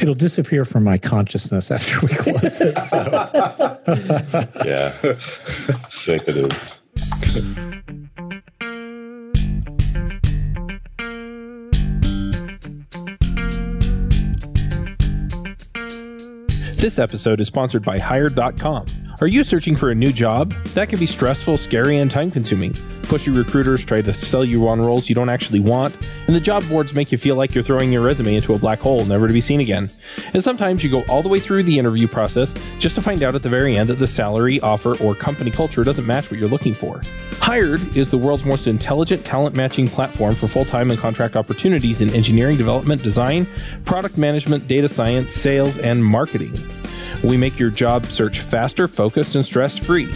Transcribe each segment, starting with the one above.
It'll disappear from my consciousness after we close it. So. yeah, I think it is. This episode is sponsored by Hired.com. Are you searching for a new job? That can be stressful, scary, and time consuming. Pushy recruiters try to sell you on roles you don't actually want, and the job boards make you feel like you're throwing your resume into a black hole, never to be seen again. And sometimes you go all the way through the interview process just to find out at the very end that the salary, offer, or company culture doesn't match what you're looking for. Hired is the world's most intelligent talent matching platform for full time and contract opportunities in engineering development, design, product management, data science, sales, and marketing. We make your job search faster, focused, and stress free.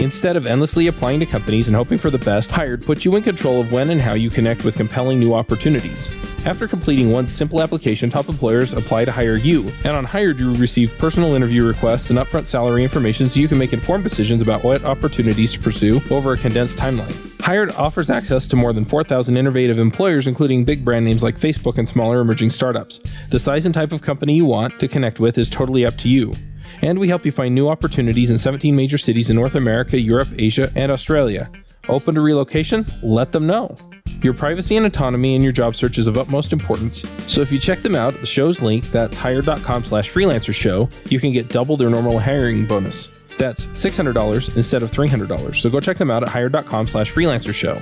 Instead of endlessly applying to companies and hoping for the best, Hired puts you in control of when and how you connect with compelling new opportunities. After completing one simple application, top employers apply to hire you. And on Hired, you receive personal interview requests and upfront salary information so you can make informed decisions about what opportunities to pursue over a condensed timeline. Hired offers access to more than 4,000 innovative employers, including big brand names like Facebook and smaller emerging startups. The size and type of company you want to connect with is totally up to you. And we help you find new opportunities in 17 major cities in North America, Europe, Asia, and Australia. Open to relocation? Let them know. Your privacy and autonomy in your job search is of utmost importance. So if you check them out at the show's link, that's hired.com slash freelancer show, you can get double their normal hiring bonus. That's $600 instead of $300. So go check them out at hired.com slash freelancer show.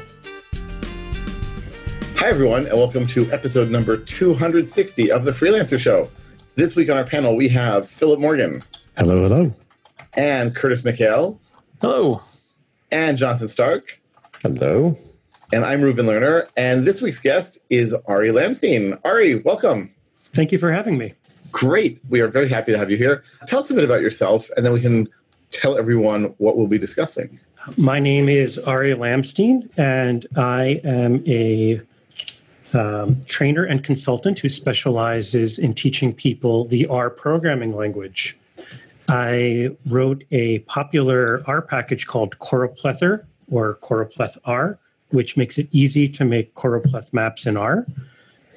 Hi, everyone, and welcome to episode number 260 of The Freelancer Show. This week on our panel, we have Philip Morgan. Hello, hello. And Curtis McHale. Hello. And Jonathan Stark. Hello. And I'm Reuven Lerner. And this week's guest is Ari Lamstein. Ari, welcome. Thank you for having me. Great. We are very happy to have you here. Tell us a bit about yourself, and then we can tell everyone what we'll be discussing. My name is Ari Lamstein, and I am a um, trainer and consultant who specializes in teaching people the R programming language. I wrote a popular R package called Choroplethor or Choropleth R, which makes it easy to make choropleth maps in R.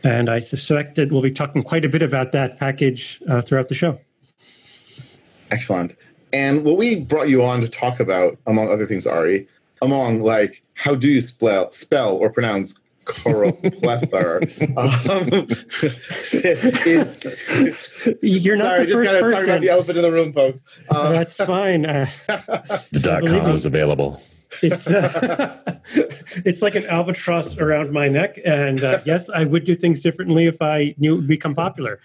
And I suspect that we'll be talking quite a bit about that package uh, throughout the show. Excellent. And what we brought you on to talk about, among other things, Ari, among like how do you spell, spell or pronounce choroplethor. um, is, You're not sorry, the first just gotta person. talk about the elephant in the room, folks. Um, That's fine. Uh, The dot com me. is available. it's uh, it's like an albatross around my neck, and uh, yes, I would do things differently if I knew it would become popular.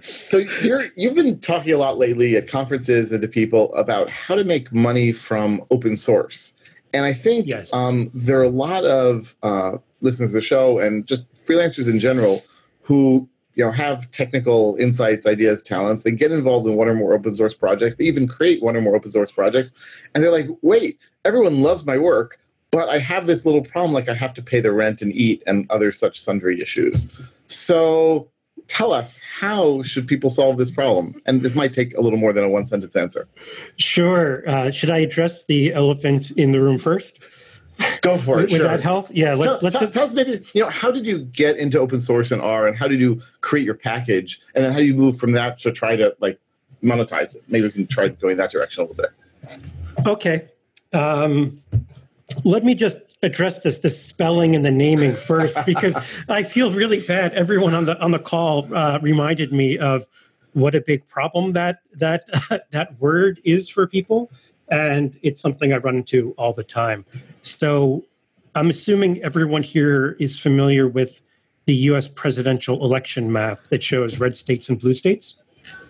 so you're you've been talking a lot lately at conferences and to people about how to make money from open source. And I think Yes. um, there are a lot of uh, listeners to the show and just freelancers in general who you know have technical insights, ideas, talents. They get involved in one or more open source projects. They even create one or more open source projects, and they're like, "Wait, everyone loves my work, but I have this little problem, like I have to pay the rent and eat and other such sundry issues." So tell us how should people solve this problem and this might take a little more than a one sentence answer Sure. Uh, should I address the elephant in the room first? go for it Would sure. that help? Yeah. Let, tell, let's tell- just, tell us maybe you know how did you get into open source and r and how did you create your package and then how do you move from that to try to like monetize it maybe we can try going that direction a little bit okay. Um, let me just address this the spelling and the naming first because I feel really bad. Everyone on the on the call uh, reminded me of what a big problem that that that word is for people, and it's something I run into all the time. So I'm assuming everyone here is familiar with the U.S. presidential election map that shows red states and blue states.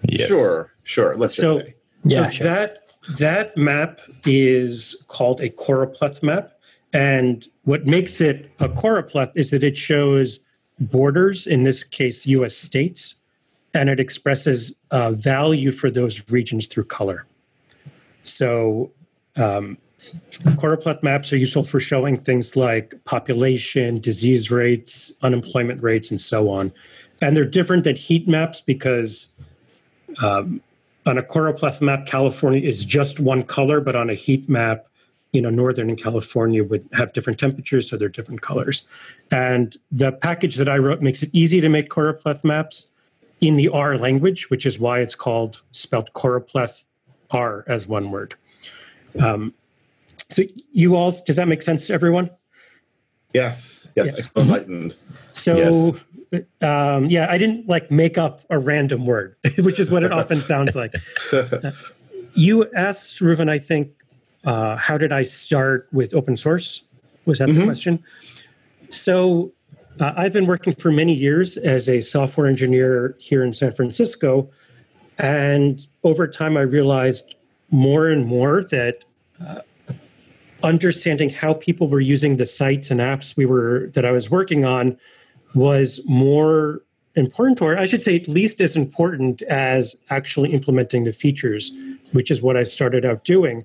Yes. sure sure let's So- just say Yeah, so sure. that that map is called a choropleth map, and what makes it a choropleth is that it shows borders, in this case, U.S. states, and it expresses uh, value for those regions through color. So. Um, Choropleth maps are useful for showing things like population, disease rates, unemployment rates, and so on. And they're different than heat maps because um, on a choropleth map, California is just one color, but on a heat map, you know, northern and California would have different temperatures, so they're different colors. And the package that I wrote makes it easy to make choropleth maps. in the R language, which is why it's called spelled choropleth R as one word. Um, so you all, does that make sense to everyone? Yes, yes, Yes. enlightened. So, um, yeah, I didn't like make up a random word, which is what it often sounds like. You asked Reuven, I think, uh, how did I start with open source? Was that the Mhm. question? So, uh, I've been working for many years as a software engineer here in San Francisco. And over time, I realized more and more that uh, understanding how people were using the sites and apps we were that I was working on was more important, or I should say, at least as important as actually implementing the features, which is what I started out doing.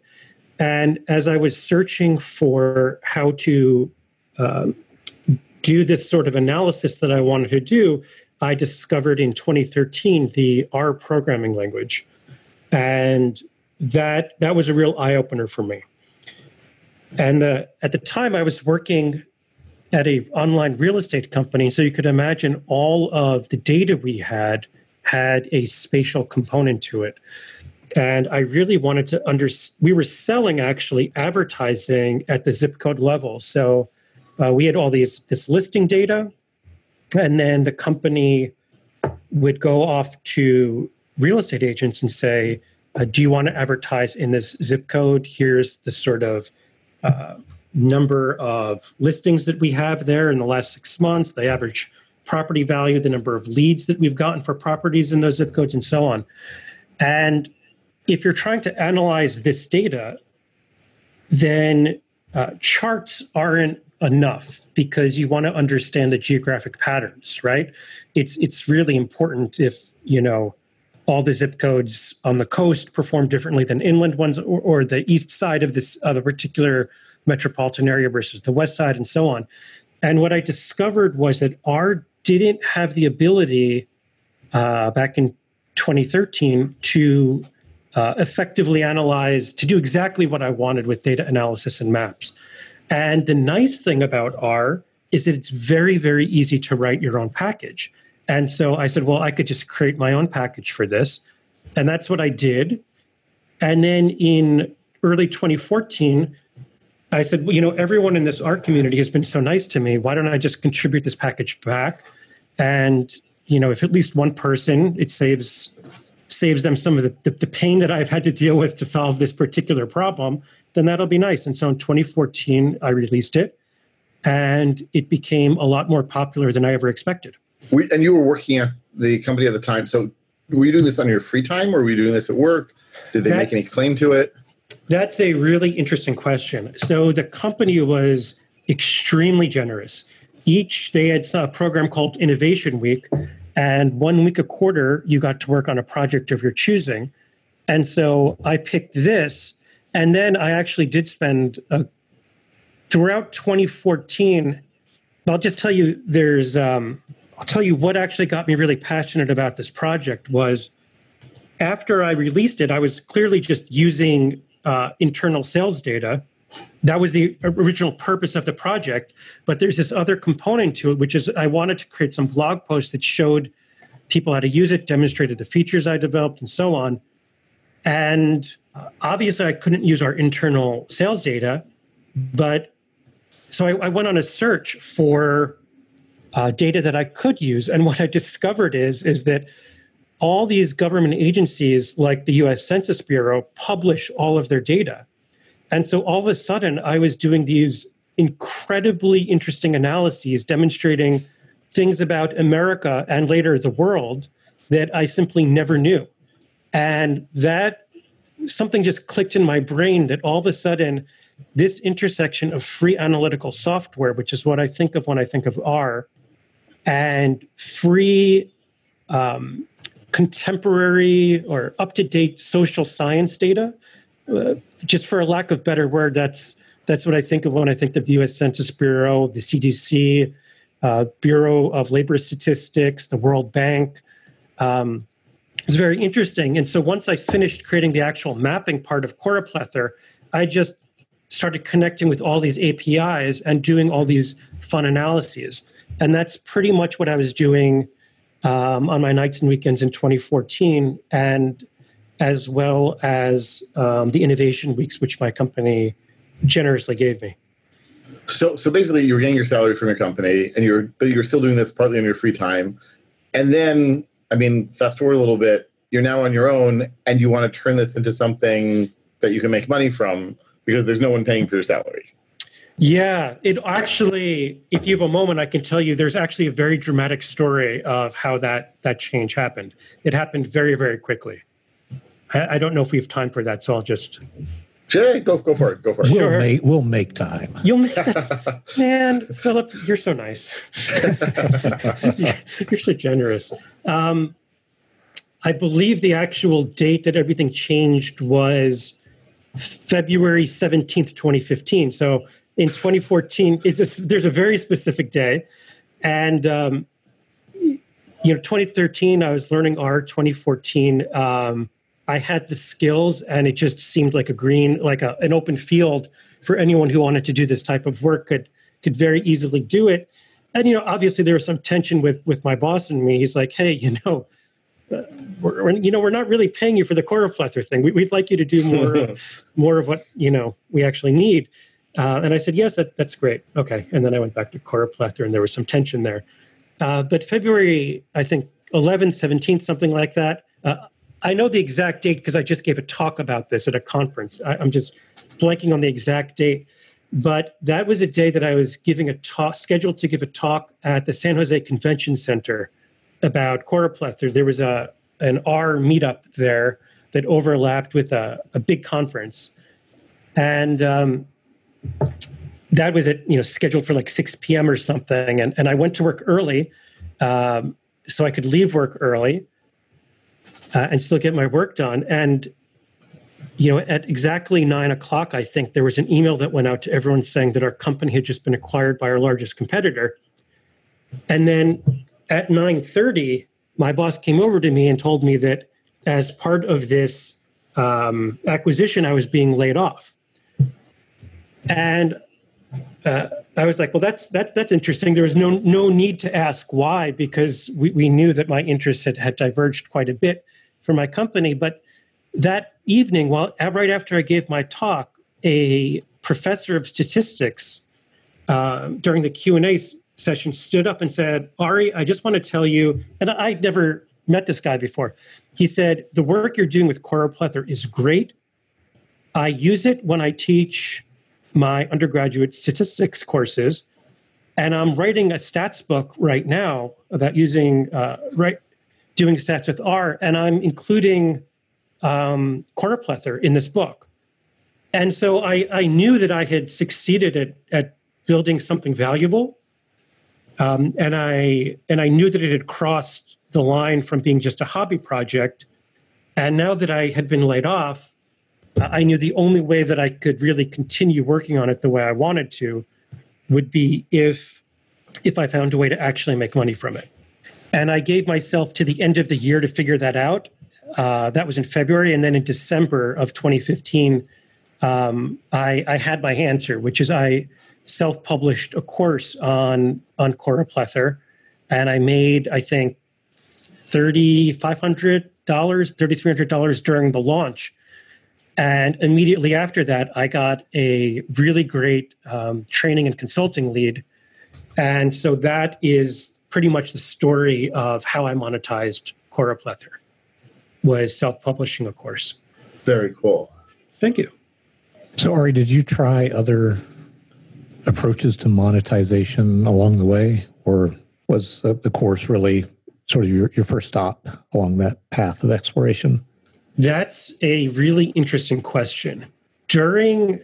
And as I was searching for how to um, do this sort of analysis that I wanted to do, I discovered in 2013 the R programming language, and that that was a real eye opener for me. And at the time, I was working at a online real estate company, so you could imagine all of the data we had had a spatial component to it. And I really wanted to under. We were selling actually advertising at the zip code level, so uh, we had all these this listing data, and then the company would go off to real estate agents and say, uh, "Do you want to advertise in this zip code? Here's the sort of uh, number of listings that we have there in the last six months, the average property value, the number of leads that we've gotten for properties in those zip codes, and so on." And if you're trying to analyze this data, then uh, charts aren't enough because you want to understand the geographic patterns, right? It's it's really important if you know all the zip codes on the coast perform differently than inland ones, or, or the east side of this of a particular metropolitan area versus the west side, and so on. And what I discovered was that R didn't have the ability uh, back in 2013 to uh, effectively analyze, to do exactly what I wanted with data analysis and maps. And the nice thing about R is that it's very, very easy to write your own package. And so I said, well, I could just create my own package for this. And that's what I did. And then in early 2014, I said, well, you know, everyone in this R community has been so nice to me. Why don't I just contribute this package back? And, you know, if at least one person, it saves saves them some of the, the, the, pain that I've had to deal with to solve this particular problem, then that'll be nice. And so in 2014, I released it and it became a lot more popular than I ever expected. We, and you were working at the company at the time. So were you doing this on your free time or were you doing this at work? Did they make any claim to it? That's a really interesting question. So the company was extremely generous. Each they had a program called Innovation Week, and one week a quarter you got to work on a project of your choosing. And so I picked this, and then I actually did spend a, throughout 2014. I'll just tell you, there's um, I'll tell you what actually got me really passionate about this project was after I released it, I was clearly just using uh, internal sales data. That was the original purpose of the project. But there's this other component to it, which is I wanted to create some blog posts that showed people how to use it, demonstrated the features I developed, and so on. And uh, obviously, I couldn't use our internal sales data, but so I, I went on a search for uh, data that I could use. And what I discovered is is that all these government agencies like the US Census Bureau publish all of their data. And so all of a sudden, I was doing these incredibly interesting analyses demonstrating things about America and later the world that I simply never knew. And that something just clicked in my brain that all of a sudden, this intersection of free analytical software, which is what I think of when I think of R, and free um, contemporary or up to date social science data. Uh, just for a lack of better word, that's that's what I think of when I think of the U.S. Census Bureau, the CDC, uh, Bureau of Labor Statistics, the World Bank. Um, it's very interesting. And so once I finished creating the actual mapping part of Choroplethr, I just started connecting with all these APIs and doing all these fun analyses. And that's pretty much what I was doing um, on my nights and weekends in 2014, and as well as um, the innovation weeks, which my company generously gave me. So, so basically, you were getting your salary from your company, and you're but you're still doing this partly in your free time, and then, I mean, fast forward a little bit, you're now on your own, and you want to turn this into something that you can make money from because there's no one paying for your salary. Yeah, it actually, if you have a moment, I can tell you there's actually a very dramatic story of how that that change happened. It happened very, very quickly. I, I don't know if we have time for that, so I'll just Jay, go go for it. Go for it. We'll Sure. make we'll make time. You'll man, Philip, you're so nice. you're so generous. Um, I believe the actual date that everything changed was February 17th, 2015. So in 2014, it's a, there's a very specific day. And, um, you know, 2013, I was learning R. 2014, um, I had the skills and it just seemed like a green, like a, an open field for anyone who wanted to do this type of work could could very easily do it. And you know, obviously there was some tension with with my boss and me. He's like, "Hey, you know, uh, we're, we're- you know, we're not really paying you for the choroplethr thing. We, we'd like you to do more of, more of what you know we actually need." Uh, and I said, "Yes, that, that's great. Okay." And then I went back to choroplethr, and there was some tension there. Uh, but February, I think 11th, 17th, something like that. I know the exact date because I just gave a talk about this at a conference. I, I'm just blanking on the exact date, but that was a day that I was giving a talk, scheduled to give a talk at the San Jose Convention Center about choroplethr. There was a an R meetup there that overlapped with a, a big conference, and um, that was at you know scheduled for like 6 p.m. or something. And and I went to work early, um, so I could leave work early uh, and still get my work done. And you know, at exactly nine o'clock, I think there was an email that went out to everyone saying that our company had just been acquired by our largest competitor. And then at nine thirty, my boss came over to me and told me that as part of this um, acquisition, I was being laid off. And uh, I was like, well, that's that's that's interesting. There was no no need to ask why because we, we knew that my interests had, had diverged quite a bit from my company. But that evening, while right after I gave my talk, a professor of statistics um, during the Q and A session stood up and said, "Ari, I just want to tell you," and I'd never met this guy before. He said, "The work you're doing with choroplethr is great. I use it when I teach." my undergraduate statistics courses, and I'm writing a stats book right now about using uh, right doing stats with R, and I'm including um, choroplethr in this book. And so I, I knew that I had succeeded at, at building something valuable, um, and I and I knew that it had crossed the line from being just a hobby project. And now that I had been laid off, I knew the only way that I could really continue working on it the way I wanted to would be if if I found a way to actually make money from it. And I gave myself to the end of the year to figure that out. Uh, that was in February, and then in December of 2015, um, I, I had my answer, which is I self-published a course on on choroplethr, and I made I think thirty five hundred dollars, thirty three hundred dollars during the launch. And immediately after that, I got a really great um, training and consulting lead. And so that is pretty much the story of how I monetized choroplethr was self-publishing a course. Very cool. Thank you. So, Ari, did you try other approaches to monetization along the way, or was the the course really sort of your, your first stop along that path of exploration? That's a really interesting question. During,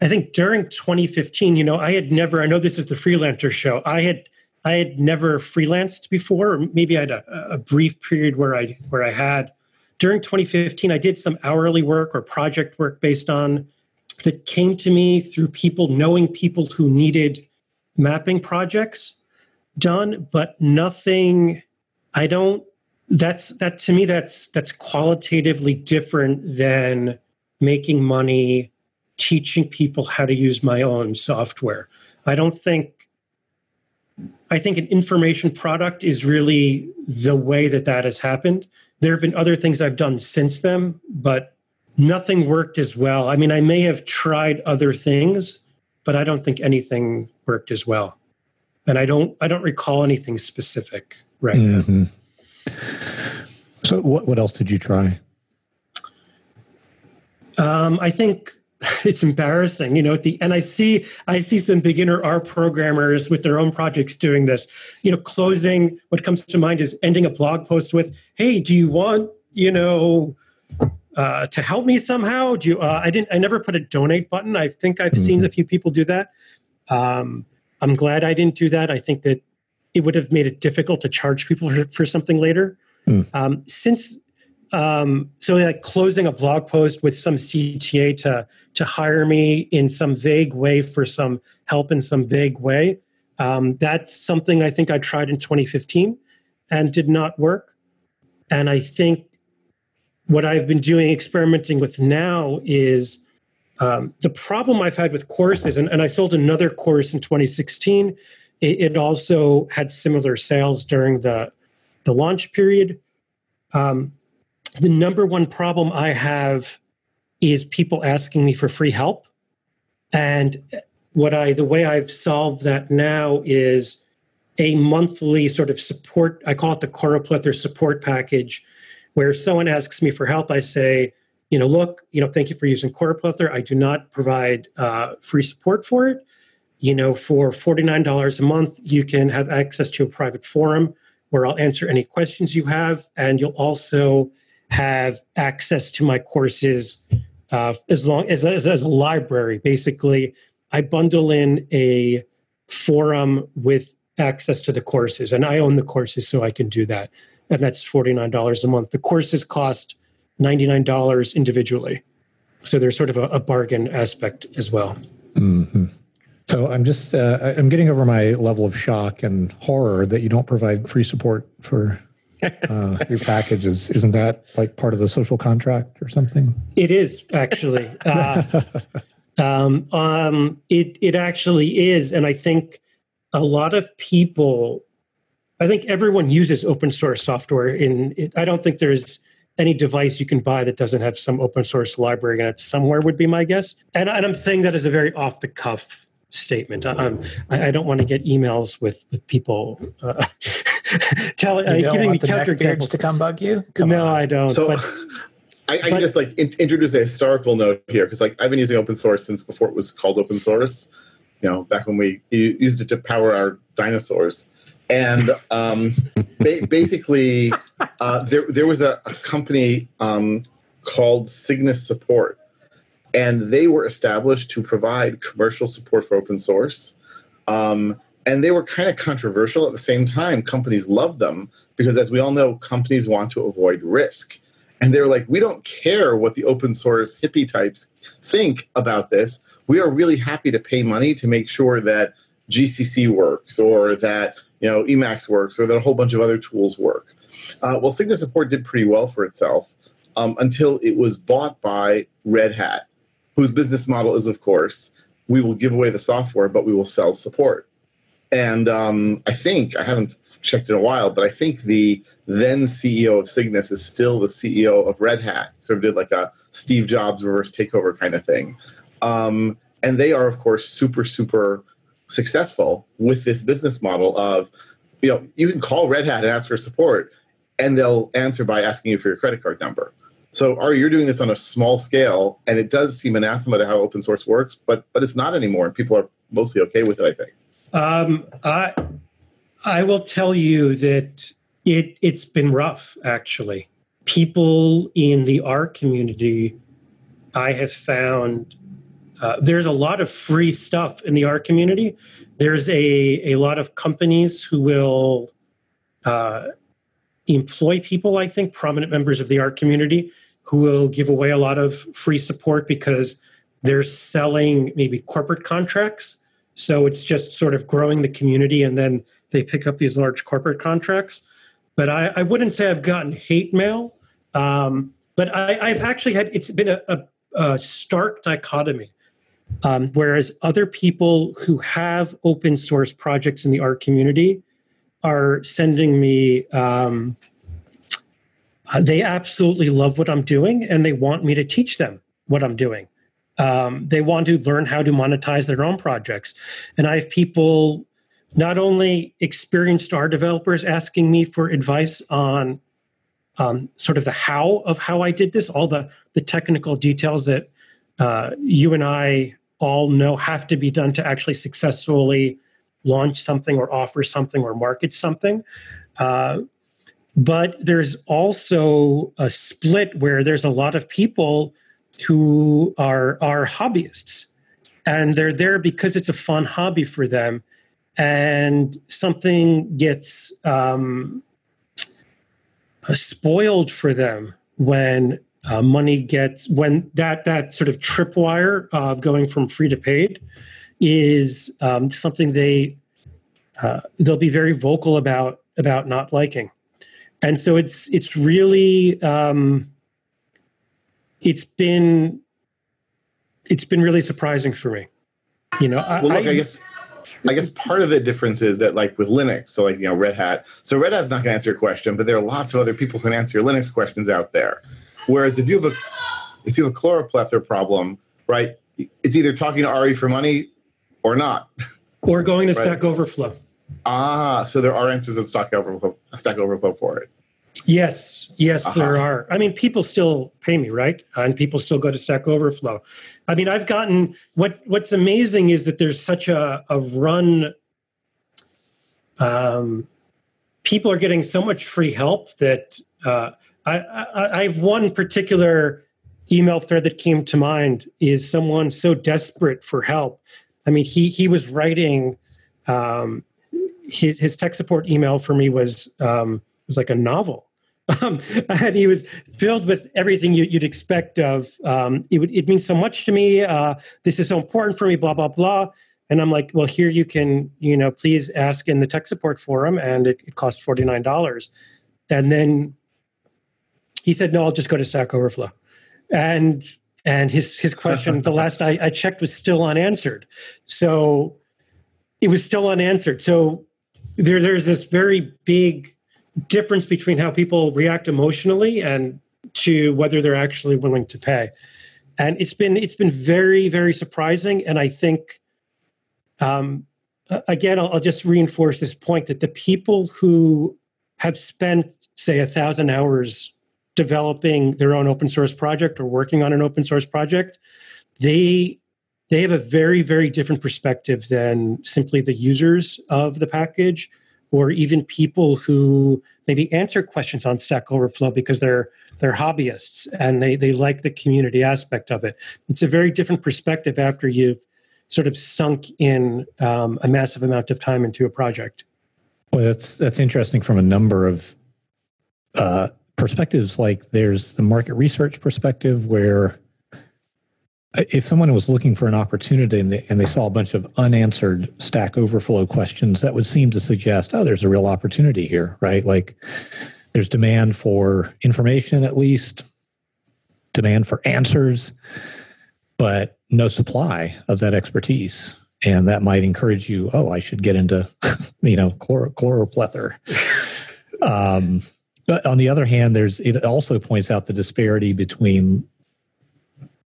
I think during 2015, you know, I had never, I know this is the freelancer show. I had, I had never freelanced before. Or maybe I had a, a brief period where I, where I had. During 2015, I did some hourly work or project work based on that came to me through people knowing people who needed mapping projects done, but nothing. I don't that's that to me that's that's qualitatively different than making money teaching people how to use my own software i don't think I think an information product is really the way that that has happened. There have been other things I've done since then, but nothing worked as well. I mean, I may have tried other things, but I don't think anything worked as well. And I don't I don't recall anything specific right now. Mhm. So, what what else did you try? Um, I think it's embarrassing, you know. The and I see I see some beginner R programmers with their own projects doing this. You know, closing. What comes to mind is ending a blog post with, "Hey, do you want you know uh, to help me somehow?" Do you? Uh, I didn't. I never put a donate button. I think I've seen a few people do that. Um, I'm glad I didn't do that. I think that it would have made it difficult to charge people for, for something later. Mm. Um, since um, so like closing a blog post with some CTA to to hire me in some vague way for some help in some vague way. Um, that's something I think I tried in 2015 and did not work. And I think what I've been doing experimenting with now is um, the problem I've had with courses, and, and I sold another course in 2016. It, it also had similar sales during the the launch period. Um, the number one problem I have is people asking me for free help. And what I the way I've solved that now is a monthly sort of support, I call it the Choroplethora support package, where if someone asks me for help, I say, you know, look, you know, thank you for using Choroplethora. I do not provide uh, free support for it. You know, for $49 a month, you can have access to a private forum where I'll answer any questions you have. And you'll also have access to my courses uh, as long as, as as a library. Basically, I bundle in a forum with access to the courses, and I own the courses, so I can do that. And that's forty nine dollars a month. The courses cost ninety nine dollars individually, so there's sort of a, a bargain aspect as well. hmm So, I'm just uh, I'm getting over my level of shock and horror that you don't provide free support for uh, your package is isn't that like part of the social contract or something? It is actually. Uh, um, um, it it actually is, and I think a lot of people. I think everyone uses open source software. In it, I don't think there's any device you can buy that doesn't have some open source library in it somewhere. Would be my guess, and, and I'm saying that as a very off the cuff statement. I, I I don't want to get emails with with people uh, telling uh, You don't giving me want the neckbeards counterexamples. to come bug you? Come no, on. I don't. So but I, I can but- just like in, introduce a historical note here because like I've been using open source since before it was called open source. You know, back when we used it to power our dinosaurs, and um, ba- basically uh, there there was a, a company um, called Cygnus Support, and they were established to provide commercial support for open source. Um, and they were kind of controversial at the same time. Companies loved them because, as we all know, companies want to avoid risk. And they were like, we don't care what the open source hippie types think about this. We are really happy to pay money to make sure that GCC works or that you know Emacs works or that a whole bunch of other tools work. Uh, well, Cygnus Support did pretty well for itself um, until it was bought by Red Hat, whose business model is, of course, we will give away the software, but we will sell support. And um, I think, I haven't checked in a while, but I think the then CEO of Cygnus is still the CEO of Red Hat. Sort of did like a Steve Jobs reverse takeover kind of thing. Um, and they are, of course, super, super successful with this business model of, you know, you can call Red Hat and ask for support, and they'll answer by asking you for your credit card number. So, Ari, you're doing this on a small scale, and it does seem anathema to how open source works, but but it's not anymore, and people are mostly okay with it. I think. Um, I I will tell you that it it's been rough actually. People in the R community, I have found uh, there's a lot of free stuff in the R community. There's a a lot of companies who will uh, employ people. I think prominent members of the R community who will give away a lot of free support because they're selling maybe corporate contracts so it's just sort of growing the community and then they pick up these large corporate contracts. But I, I wouldn't say I've gotten hate mail. Um, but I, I've actually had, it's been a, a, a stark dichotomy. Um, whereas other people who have open source projects in the R community are sending me, um, uh, they absolutely love what I'm doing and they want me to teach them what I'm doing. Um, they want to learn how to monetize their own projects. And I have people, not only experienced R developers, asking me for advice on um, sort of the how of how I did this, all the the technical details that uh, you and I all know have to be done to actually successfully launch something or offer something or market something. Uh, but there's also a split where there's a lot of people who are are hobbyists. And they're there because it's a fun hobby for them. And something gets um, spoiled for them when uh, money gets when that that sort of tripwire of going from free to paid is um, something they uh, they'll be very vocal about about not liking. And so it's it's really um, it's been it's been really surprising for me you know well, look, I, I guess I guess part of the difference is that, like with Linux, so like you know Red Hat, so Red Hat's not going to answer your question, but there are lots of other people who can answer your Linux questions out there. Whereas if you have a if you have a chloroplethora problem, right, it's either talking to Ari for money or not, or going to right? Stack Overflow. Ah, so there are answers at Stack Overflow, Stack Overflow for it. Yes, yes, uh-huh. there are. I mean, people still pay me, right? And people still go to Stack Overflow. I mean, I've gotten what what's amazing is that there's such a, a run. Um, people are getting so much free help that uh, I, I, I have one particular email thread that came to mind is someone so desperate for help. I mean, he he was writing um, his, his tech support email for me was um, was like a novel. Um, and he was filled with everything you, would expect of um, it, would, it means so much to me uh, this is so important for me blah blah blah. And i'm like well here you can you know please ask in the tech support forum and it, it costs $49 and then he said no i'll just go to stack overflow. And and his his question the last I, I checked was still unanswered. So it was still unanswered. So there there's this very big difference between how people react emotionally and to whether they're actually willing to pay. And it's been it's been very very surprising. And i think um, again I'll, I'll, just reinforce this point that the people who have spent say a thousand hours developing their own open source project or working on an open source project they they have a very very different perspective than simply the users of the package or even people who maybe answer questions on Stack Overflow because they're they're hobbyists and they they like the community aspect of it. It's a very different perspective after you've sort of sunk in um, a massive amount of time into a project. Well, that's that's interesting from a number of uh, perspectives. Like there's the market research perspective where if someone was looking for an opportunity and they, and they, saw a bunch of unanswered stack overflow questions that would seem to suggest oh there's a real opportunity here right? Like there's demand for information at least demand for answers but no supply of that expertise. And that might encourage you oh i should get into you know chlor- chloroplethora um, but on the other hand there's it also points out the disparity between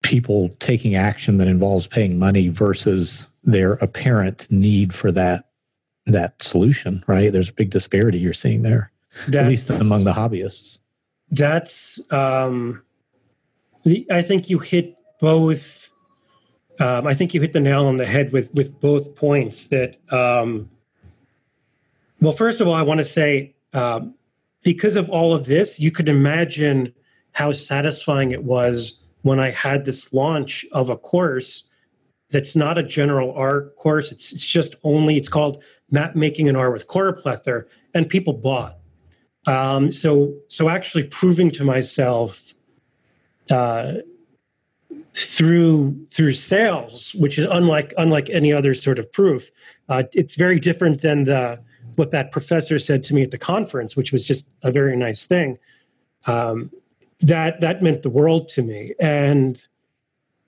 people taking action that involves paying money versus their apparent need for that that solution right? There's a big disparity you're seeing there that's, at least among the hobbyists. That's um i think you hit both um, i think you hit the nail on the head with with both points that um well first of all i want to say um, because of all of this you could imagine how satisfying it was when I had this launch of a course that's not a general R course. It's, it's just only, it's called Map Making an R with Choroplethora, and people bought. Um, so, so actually proving to myself uh, through through sales, which is unlike unlike any other sort of proof, uh, it's very different than the what that professor said to me at the conference, which was just a very nice thing. Um, that that meant the world to me and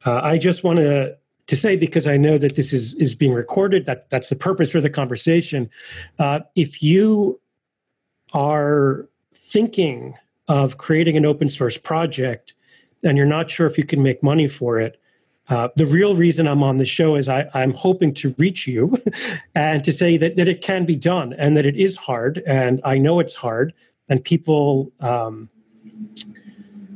uh, i just want to to say because I know that this is is being recorded. That that's the purpose for the conversation. Uh, if you are thinking of creating an open source project and you're not sure if you can make money for it, uh, the real reason I'm on the show is I, I'm hoping to reach you and to say that, that it can be done and that it is hard. And I know it's hard. And people, um,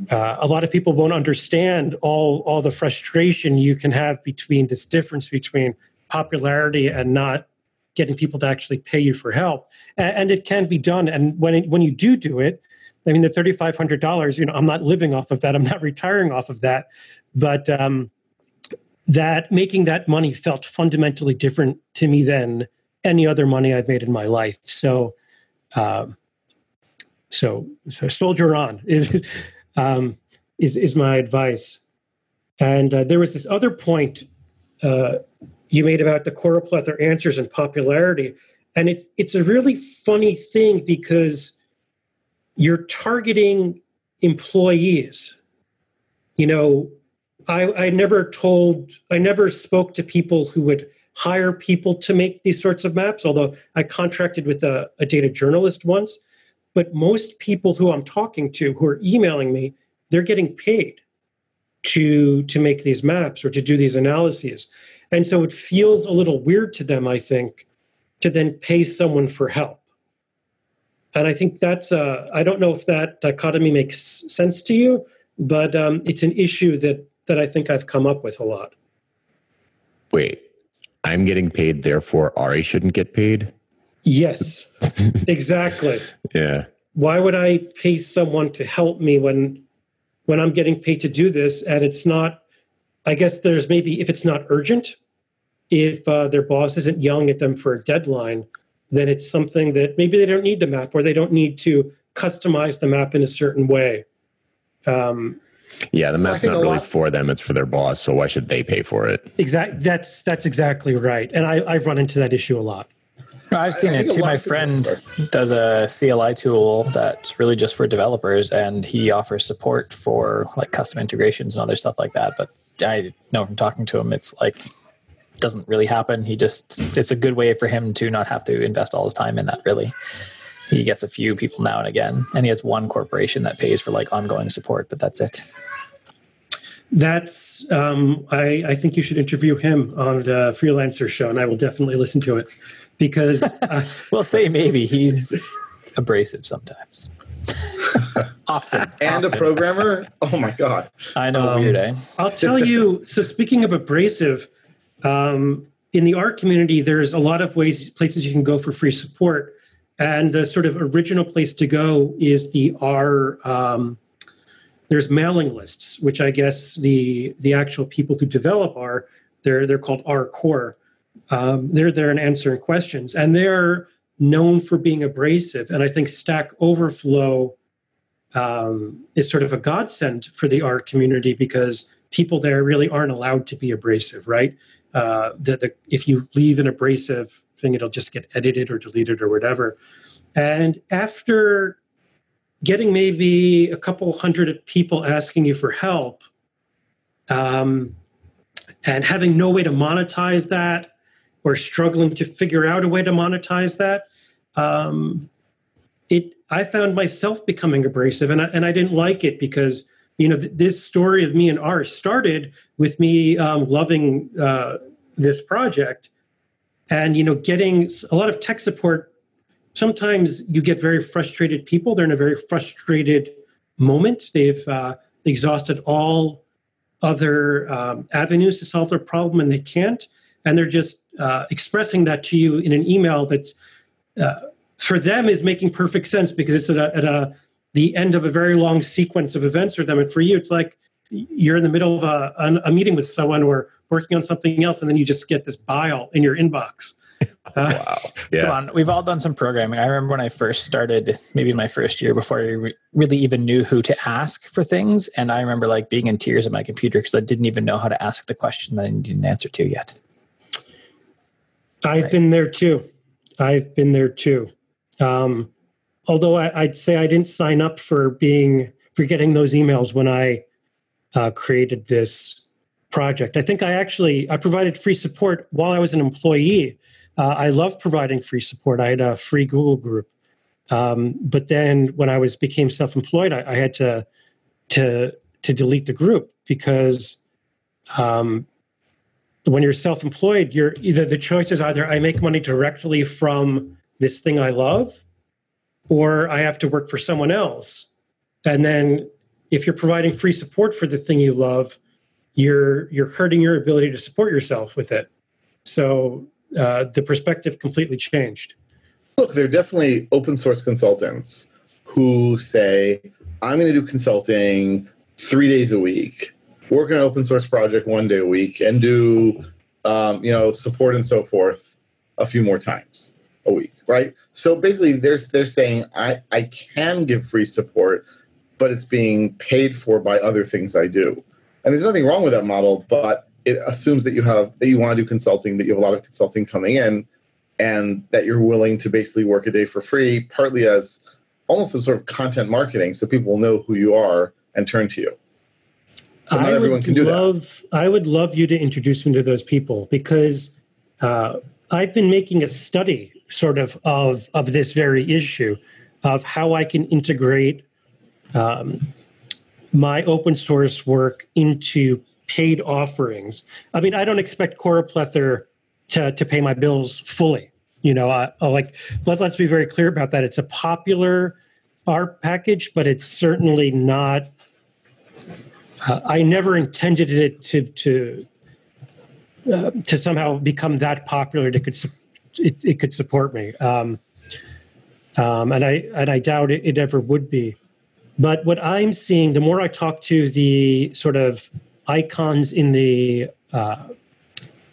uh, a lot of people won't understand all, all the frustration you can have between this difference between popularity and not getting people to actually pay you for help. And, and it can be done. And when, it, when you do do it, I mean, the $3,500, you know, I'm not living off of that. I'm not retiring off of that. But, um, that making that money felt fundamentally different to me than any other money I've made in my life. So, um, so, so soldier on is um, is is my advice. And uh, there was this other point uh, you made about the choropleth answers and popularity, and it, it's a really funny thing because you're targeting employees. You know, I, I never told, I never spoke to people who would hire people to make these sorts of maps, although I contracted with a, a data journalist once. But most people who I'm talking to who are emailing me, they're getting paid to to make these maps or to do these analyses. And so it feels a little weird to them, I think, to then pay someone for help. And I think that's, uh, I don't know if that dichotomy makes sense to you, but um, it's an issue that that I think I've come up with a lot. Wait, I'm getting paid, therefore Ari shouldn't get paid? Yes, exactly. Yeah. Why would I pay someone to help me when when I'm getting paid to do this and it's not I guess there's maybe if it's not urgent, if uh, their boss isn't yelling at them for a deadline, then it's something that maybe they don't need the map or they don't need to customize the map in a certain way. Um, yeah, the map's not really lot- for them; it's for their boss. So why should they pay for it? Exactly. That's that's exactly right, and I, I've run into that issue a lot. I've seen I it think too. My friend sorry. does a CLI tool that's really just for developers, and he offers support for like custom integrations and other stuff like that. But I know from talking to him, it's like doesn't really happen. He just it's a good way for him to not have to invest all his time in that. Really, he gets a few people now and again, and he has one corporation that pays for like ongoing support, but that's it. That's um, I, I think you should interview him on the freelancer show, and I will definitely listen to it because uh, We'll say maybe he's abrasive sometimes. often, and a programmer. Oh my god! I know, Um, weird, eh? I'll tell you. So speaking of abrasive, um, in the R community, there's a lot of ways places you can go for free support, and the sort of original place to go is the R. Um, there's mailing lists, which I guess the the actual people who develop R they're they're called R Core. Um, they're there and answering questions, and they're known for being abrasive. And I think Stack Overflow um, is sort of a godsend for the R community because people there really aren't allowed to be abrasive, right? Uh, the, the, if you leave an abrasive thing, it'll just get edited or deleted or whatever. And after getting maybe a couple hundred people asking you for help, um, and having no way to monetize that, or struggling to figure out a way to monetize that, um, it I found myself becoming abrasive, and I, and I didn't like it because you know th- this story of me and R started with me um, loving uh, this project, and you know getting a lot of tech support. Sometimes you get very frustrated people. They're in a very frustrated moment. They've uh, exhausted all other um, avenues to solve their problem, and they can't. And they're just uh, expressing that to you in an email that's uh, for them is making perfect sense because it's at, a, at a, the end of a very long sequence of events for them. And for you, it's like you're in the middle of a, a, a meeting with someone or working on something else, and then you just get this bile in your inbox. Uh, Wow. Yeah. Come on, we've all done some programming. I remember when I first started, maybe my first year before I re- really even knew who to ask for things, and I remember like being in tears at my computer because I didn't even know how to ask the question that I needed an answer to yet. I've Right. been there too. I've been there too. Um, although I, I'd say I didn't sign up for being for getting those emails when I uh, created this project. I think I actually I provided free support while I was an employee. Uh, I love providing free support. I had a free Google group, um, but then when I was became self employed, I, I, had to to to delete the group because um, when you're self employed, you're either the choice is either I make money directly from this thing I love, or I have to work for someone else. And then if you're providing free support for the thing you love, you're you're hurting your ability to support yourself with it. So uh, the perspective completely changed. Look, there are definitely open source consultants who say, "I'm going to do consulting three days a week, work on an open source project one day a week, and do um, you know support and so forth a few more times a week." Right. So basically, they're they're saying, "I I can give free support." But it's being paid for by other things I do. And there's nothing wrong with that model, but it assumes that you have that you want to do consulting, that you have a lot of consulting coming in, and that you're willing to basically work a day for free, partly as almost a sort of content marketing, so people will know who you are and turn to you. Not I everyone can do love, that. I would love you to introduce me to those people because uh, I've been making a study, sort of, of of this very issue, of how I can integrate um, my open source work into paid offerings. I mean, I don't expect Choroplethr to, to pay my bills fully. You know, I, I like let, let's be very clear about that. It's a popular R package, but it's certainly not. Uh, I never intended it to to uh, to somehow become that popular that could it, it could support me. Um, um, and I and I doubt it, it ever would be. But what I'm seeing, the more I talk to the sort of icons in the uh,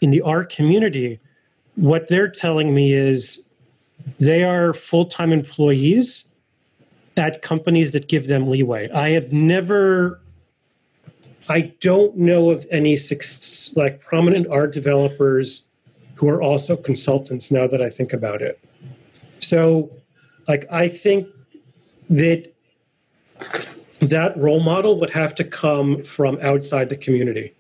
in the R community, what they're telling me is they are full time employees at companies that give them leeway. I have never, I don't know of any like prominent R developers who are also consultants. Now that I think about it, so like I think that that role model would have to come from outside the community.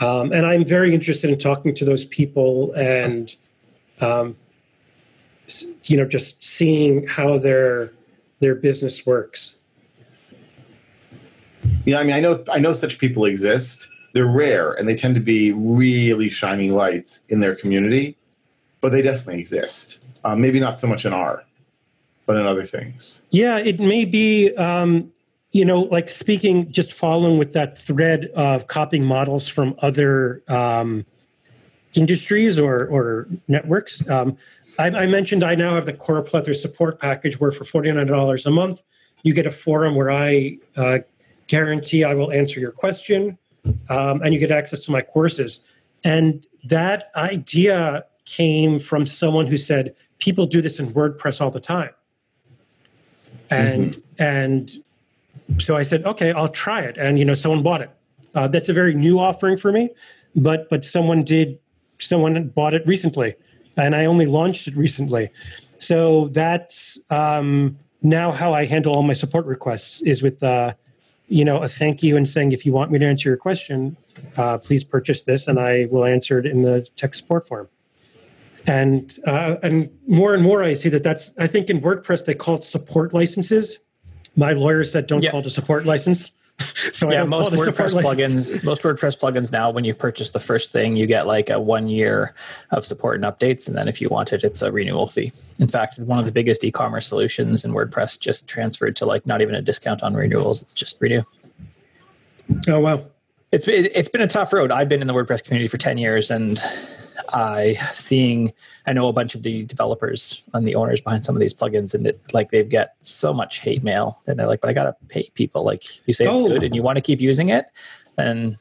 Um, and I'm very interested in talking to those people and, um, you know, just seeing how their their business works. Yeah, I mean, I know I know such people exist. They're rare, and they tend to be really shining lights in their community, but they definitely exist. Uh, maybe not so much in R but in other things. Yeah, it may be. Um, you know, like speaking, just following with that thread of copying models from other um, industries or or networks. Um, I, I, mentioned I now have the Choroplethr support package, where for forty nine dollars a month, you get a forum where I uh, guarantee I will answer your question, um, and you get access to my courses. And that idea came from someone who said people do this in WordPress all the time and mm-hmm. and so I said, okay, I'll try it, and you know, someone bought it. Uh, that's a very new offering for me, but but someone did, someone bought it recently, and I only launched it recently. So that's um, now how I handle all my support requests is with uh, you know a thank you and saying if you want me to answer your question, uh, please purchase this, and I will answer it in the tech support form and uh, and more and more I see that that's I think in WordPress they call it support licenses. My lawyer said don't call it a support license. so yeah, most WordPress plugins, most WordPress plugins now, when you purchase the first thing, you get like a one year of support and updates, and then if you want it, it's a renewal fee. In fact, one of the biggest e-commerce solutions in WordPress just transferred to like not even a discount on renewals; it's just renew. Oh wow, it's it's been a tough road. I've been in the WordPress community for ten years, and I seeing I know a bunch of the developers and the owners behind some of these plugins, and it like they've got so much hate mail, and they're like, "But I gotta pay people." Like you say, it's oh. good, and you oh. want to keep using it, and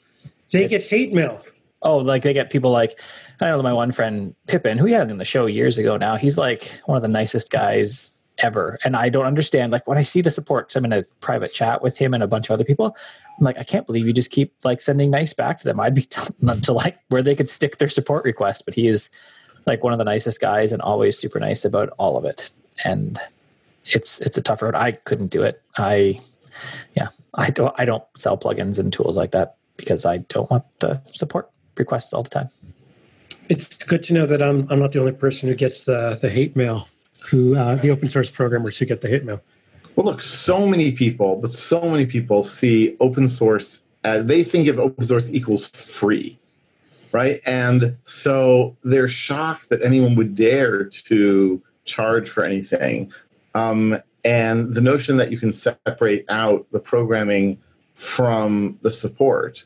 they get hate mail. Oh, like they get people like I know my one friend Pippin, who we had in the show years ago. Now he's like one of the nicest guys ever. And I don't understand, like when I see the support, because I'm in a private chat with him and a bunch of other people, I'm like, I can't believe you just keep like sending nice back to them. I'd be telling them to like where they could stick their support request, but he is like one of the nicest guys and always super nice about all of it. And it's it's a tough road. I couldn't do it. I yeah, I don't I don't sell plugins and tools like that because I don't want the support requests all the time. It's good to know that I'm I'm not the only person who gets the the hate mail. Who uh, the open source programmers who get the hate mail. Well, look, so many people, but so many people see open source as they think of open source equals free, right? And so they're shocked that anyone would dare to charge for anything. Um, and the notion that you can separate out the programming from the support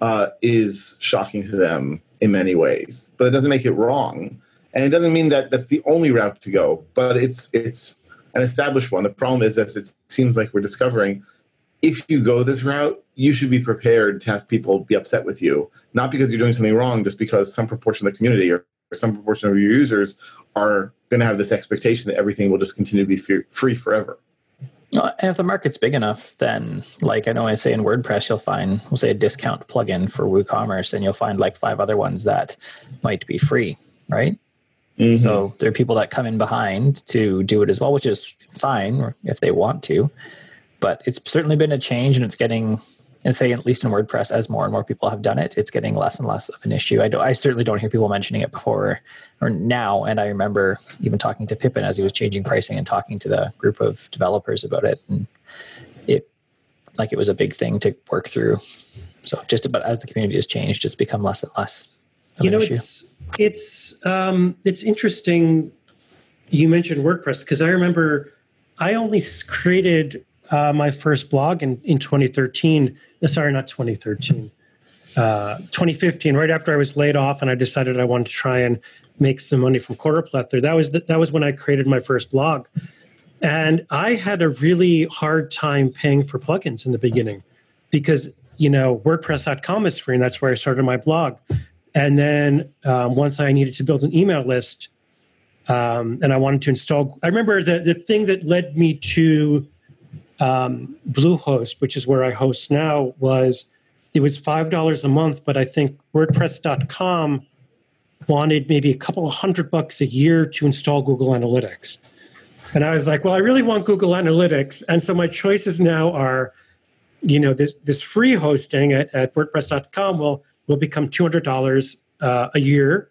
uh, is shocking to them in many ways. But it doesn't make it wrong, and it doesn't mean that that's the only route to go. But it's it's an established one. The problem is that it seems like we're discovering if you go this route, you should be prepared to have people be upset with you, not because you're doing something wrong, just because some proportion of the community or, or some proportion of your users are going to have this expectation that everything will just continue to be free, free forever. Uh, and if the market's big enough, then like I know I say in WordPress, you'll find we'll say a discount plugin for WooCommerce, and you'll find like five other ones that might be free, right? Mm-hmm. So there are people that come in behind to do it as well, which is fine if they want to. But it's certainly been a change, and it's getting, and say at least in WordPress, as more and more people have done it, it's getting less and less of an issue. I, I certainly don't hear people mentioning it before or now. And I remember even talking to Pippin as he was changing pricing and talking to the group of developers about it, and it like it was a big thing to work through. So just about as the community has changed, it's become less and less. you know, issue. it's it's um, it's interesting. You mentioned WordPress because I remember I only created uh, my first blog in in 2013. Uh, sorry, not 2013. Uh, 2015, right after I was laid off, and I decided I wanted to try and make some money from Choroplethr. That was the, that was when I created my first blog, and I had a really hard time paying for plugins in the beginning because you know WordPress.com is free, and that's where I started my blog. And then um, once I needed to build an email list um, and I wanted to install, I remember the, the thing that led me to um, Bluehost, which is where I host now, was it was $5 a month, but I think WordPress.com wanted maybe a couple of hundred bucks a year to install Google Analytics. And I was like, well, I really want Google Analytics. And so my choices now are, you know, this, this free hosting at, at WordPress.com will will become two hundred dollars uh, a year,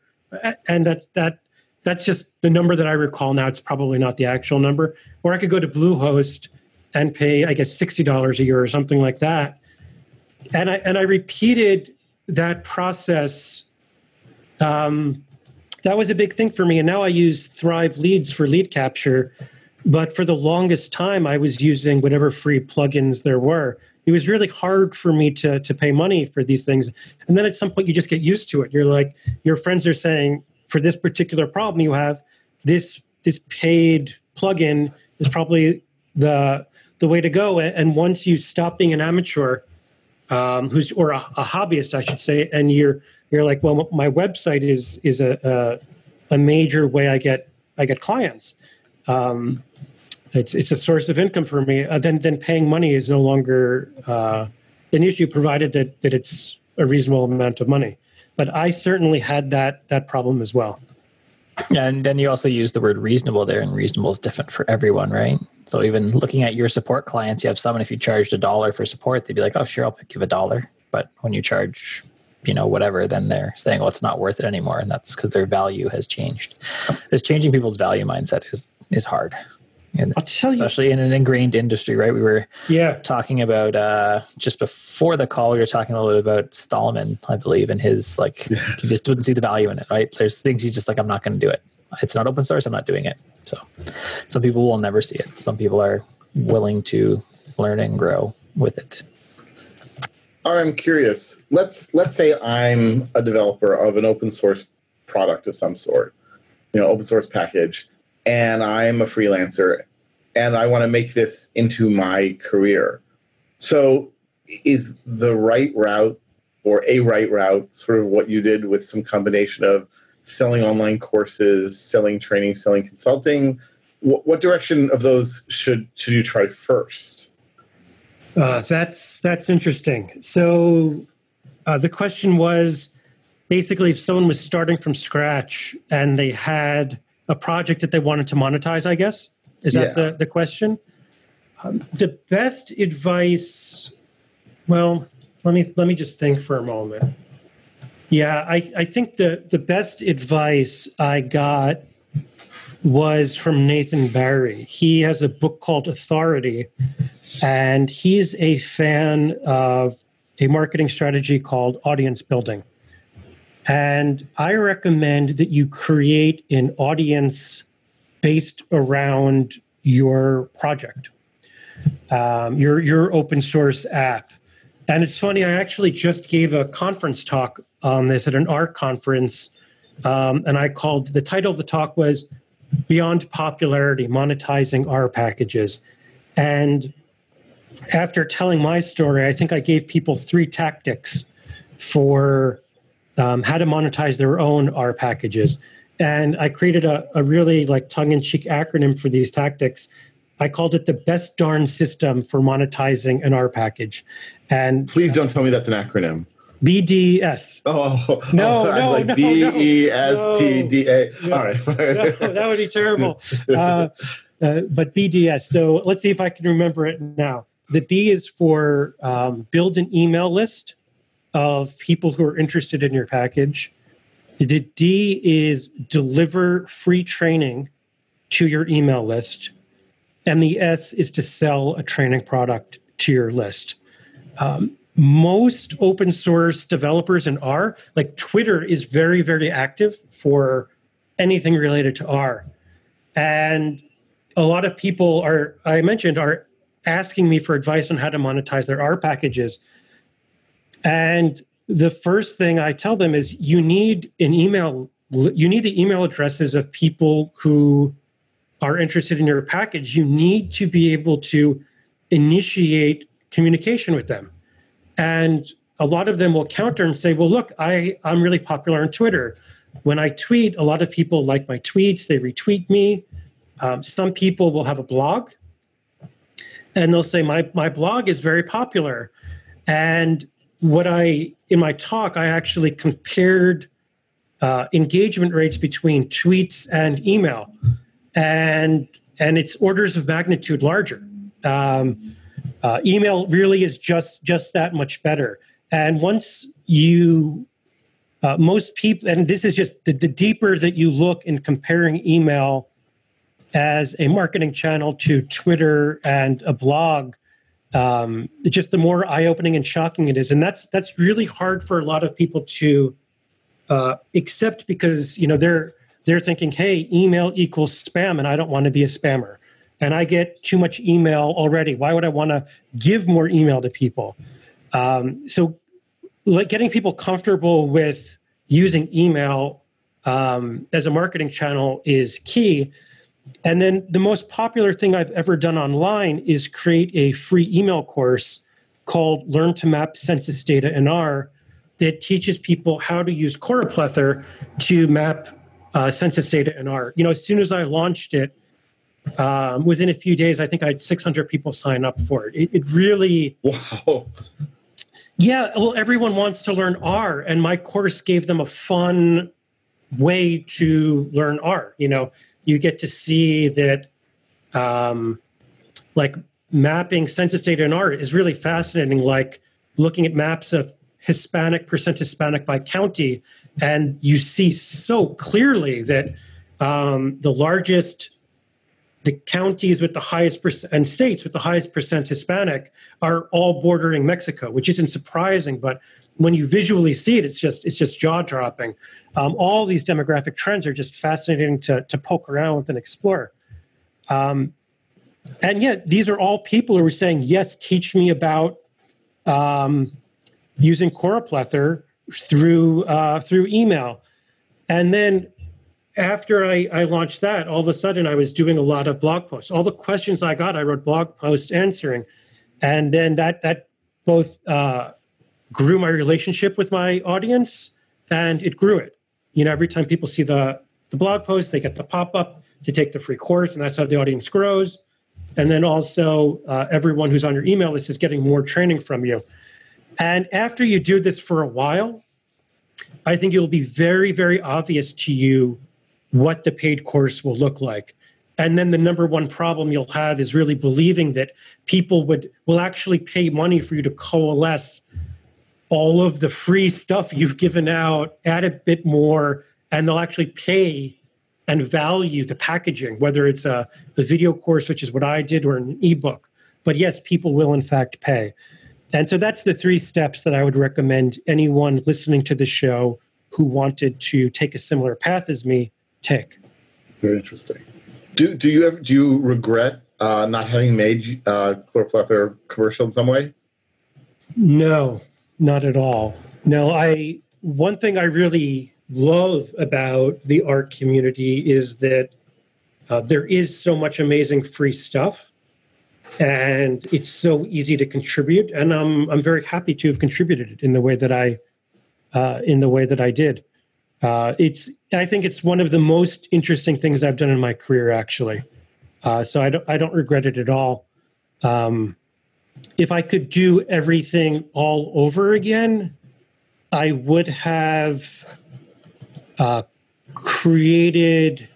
and that's that. That's just the number that I recall now. It's probably not the actual number. Or I could go to Bluehost and pay, I guess, sixty dollars a year or something like that. And I and I repeated that process. Um, that was a big thing for me. And now I use Thrive Leads for lead capture. But for the longest time, I was using whatever free plugins there were it was really hard for me to to pay money for these things. And then at some point you just get used to it. You're like your friends are saying for this particular problem you have this this paid plugin is probably the the way to go. And once you stop being an amateur um, who's or a, a, hobbyist i should say and you're you're like well my website is is a a, a major way i get i get clients. Um, it's it's a source of income for me. Uh, then then paying money is no longer uh, an issue, provided that that it's a reasonable amount of money. But I certainly had that that problem as well. Yeah, and then you also use the word reasonable there, and reasonable is different for everyone, right? So even looking at your support clients, you have someone if you charged a dollar for support, they'd be like, "Oh, sure, I'll give a dollar." But when you charge, you know, whatever, then they're saying, "Well, it's not worth it anymore," and that's because their value has changed. Because changing people's value mindset is is hard. And especially you. in an ingrained industry, right? We were yeah talking about uh, just before the call. We were talking a little bit about Stallman, I believe, and his like yes. he just didn't see the value in it. Right? There's things he's just like, I'm not going to do it. It's not open source. I'm not doing it. So some people will never see it. Some people are willing to learn and grow with it. I'm curious. Let's let's say I'm a developer of an open source product of some sort, you know, open source package and I'm a freelancer and I want to make this into my career. So, is the right route or a right route sort of what you did with some combination of selling online courses, selling training, selling consulting? What, what direction of those should should you try first? Uh, that's that's interesting. So, uh, the question was basically if someone was starting from scratch and they had a project that they wanted to monetize, I guess. Is that yeah. the, the question? Um, the best advice, well, let me let me just think for a moment. Yeah, I, I think the the best advice I got was from Nathan Barry. He has a book called Authority, and he's a fan of a marketing strategy called audience building. And I recommend that you create an audience based around your project, um, your your open source app. And it's funny, I actually just gave a conference talk on this at an R conference, um, and I called the title of the talk was "Beyond Popularity: Monetizing R packages." And after telling my story, I think I gave people three tactics for um, how to monetize their own R packages. And I created a, a really like tongue-in-cheek acronym for these tactics. I called it the best darn system for monetizing an R package. And Please don't tell me that's an acronym. BDS. Oh No, I was no, like no, B E S T D A. No. All right. No, that would be terrible. Uh, uh, but BDS. So let's see if I can remember it now. The B is for um, build an email list of people who are interested in your package. The D is deliver free training to your email list. And the S is to sell a training product to your list. Um, most open source developers in R, like Twitter, is very, very active for anything related to R. And a lot of people are, I mentioned, are asking me for advice on how to monetize their R packages. And the first thing I tell them is you need an email, you need the email addresses of people who are interested in your package. You need to be able to initiate communication with them. And a lot of them will counter and say, well, look, I, I'm really popular on Twitter. When I tweet, a lot of people like my tweets, they retweet me. Um, some people will have a blog and they'll say, my, my blog is very popular. And what I, in my talk, I actually compared uh, engagement rates between tweets and email. And, and it's orders of magnitude larger. Um, uh, email really is just just that much better. And once you, uh, most people, and this is just the, the deeper that you look in comparing email as a marketing channel to Twitter and a blog, um, just the more eye-opening and shocking it is. And that's that's really hard for a lot of people to uh, accept because you know they're they're thinking, hey, email equals spam, and I don't want to be a spammer and I get too much email already. Why would I want to give more email to people? Um, so, like getting people comfortable with using email um, as a marketing channel is key. And then the most popular thing I've ever done online is create a free email course called Learn to Map Census Data in R that teaches people how to use Choroplethr to map uh, census data in R. You know, as soon as I launched it, um, within a few days, I think I had 600 people sign up for it. It, it really, Wow. yeah. Well, everyone wants to learn R, and my course gave them a fun way to learn R. You know, you get to see that, um, like mapping census data in R is really fascinating. Like looking at maps of Hispanic percent Hispanic by county, and you see so clearly that um, the largest the counties with the highest percent and states with the highest percent Hispanic are all bordering Mexico, which isn't surprising, but when you visually see it, it's just it's just jaw dropping. Um, all these demographic trends are just fascinating to to poke around with and explore. Um, and yet, these are all people who are saying, "Yes, teach me about um, using Choroplethr through uh, through email." And then after I, I launched that, all of a sudden I was doing a lot of blog posts. All the questions I got, I wrote blog posts answering, and then that that both uh, grew my relationship with my audience and it grew it. You know, every time people see the the blog post, they get the pop up to take the free course, and that's how the audience grows. And then also, uh, everyone who's on your email list is getting more training from you. And after you do this for a while, I think it will be very, very obvious to you what the paid course will look like. And then the number one problem you'll have is really believing that people would will actually pay money for you to coalesce all of the free stuff you've given out, add a bit more, and they'll actually pay and value the packaging, whether it's a, a video course, which is what I did, or an ebook. But yes, people will in fact pay. And so that's the three steps that I would recommend anyone listening to the show who wanted to take a similar path as me take. Very interesting. Do do you ever do you regret uh, not having made uh, commercial in some way? No, not at all. No, I one thing I really love about the R community is that uh, there is so much amazing free stuff and it's so easy to contribute and i'm i'm very happy to have contributed in the way that i uh, in the way that i did. Uh, it's i think it's one of the most interesting things i've done in my career actually. Uh, so I don't, I don't regret it at all. Um, if i could do everything all over again i would have uh, created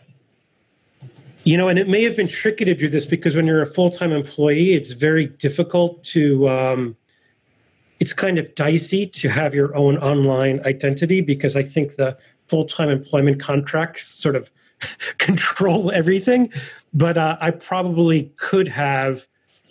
you know, and it may have been tricky to do this because when you're a full time employee, it's very difficult to, um, it's kind of dicey to have your own online identity because I think the full time employment contracts sort of control everything. But uh, I probably could have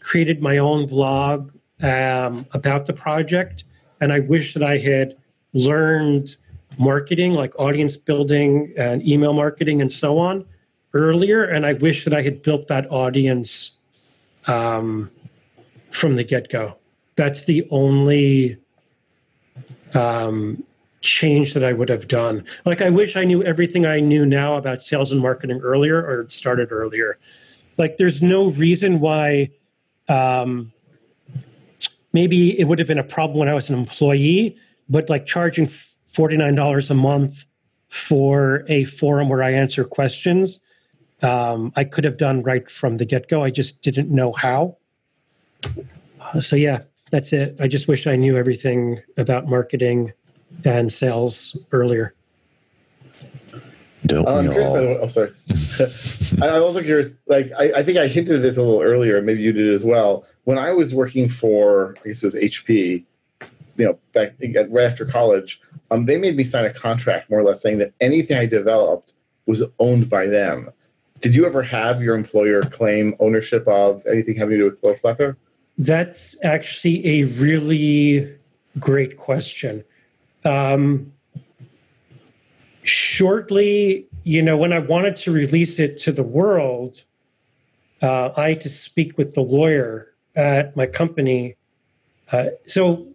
created my own blog um, about the project. And I wish that I had learned marketing, like audience building and email marketing and so on earlier, and I wish that I had built that audience um, from the get go. That's the only um, change that I would have done. Like, I wish I knew everything I knew now about sales and marketing earlier or started earlier. Like, there's no reason why. Um, maybe it would have been a problem when I was an employee, but like charging $49 a month for a forum where I answer questions um, I could have done right from the get go. I just didn't know how. Uh, so, yeah, that's it. I just wish I knew everything about marketing and sales earlier. Don't I'm we curious, all? way, oh, sorry. I- I'm also curious. Like, I, I think I hinted at this a little earlier, maybe you did as well. When I was working for, I guess it was HP, you know, back right after college, um, they made me sign a contract, more or less, saying that anything I developed was owned by them. Did you ever have your employer claim ownership of anything having to do with Choroplethr? That's actually a really great question. Um, shortly, you know, when I wanted to release it to the world, uh, I had to speak with the lawyer at my company. Uh, so,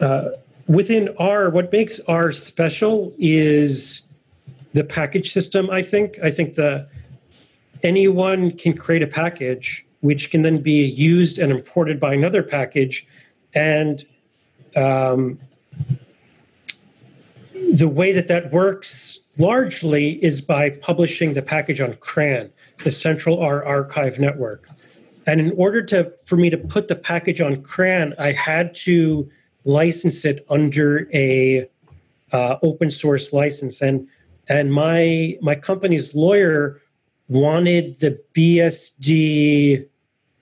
uh, within R, what makes R special is the package system. I think. I think the anyone can create a package which can then be used and imported by another package, and um, the way that that works largely is by publishing the package on CRAN, the Central R Archive Network. And in order to for me to put the package on CRAN, I had to license it under a uh, open source license. And and my my company's lawyer wanted the BSD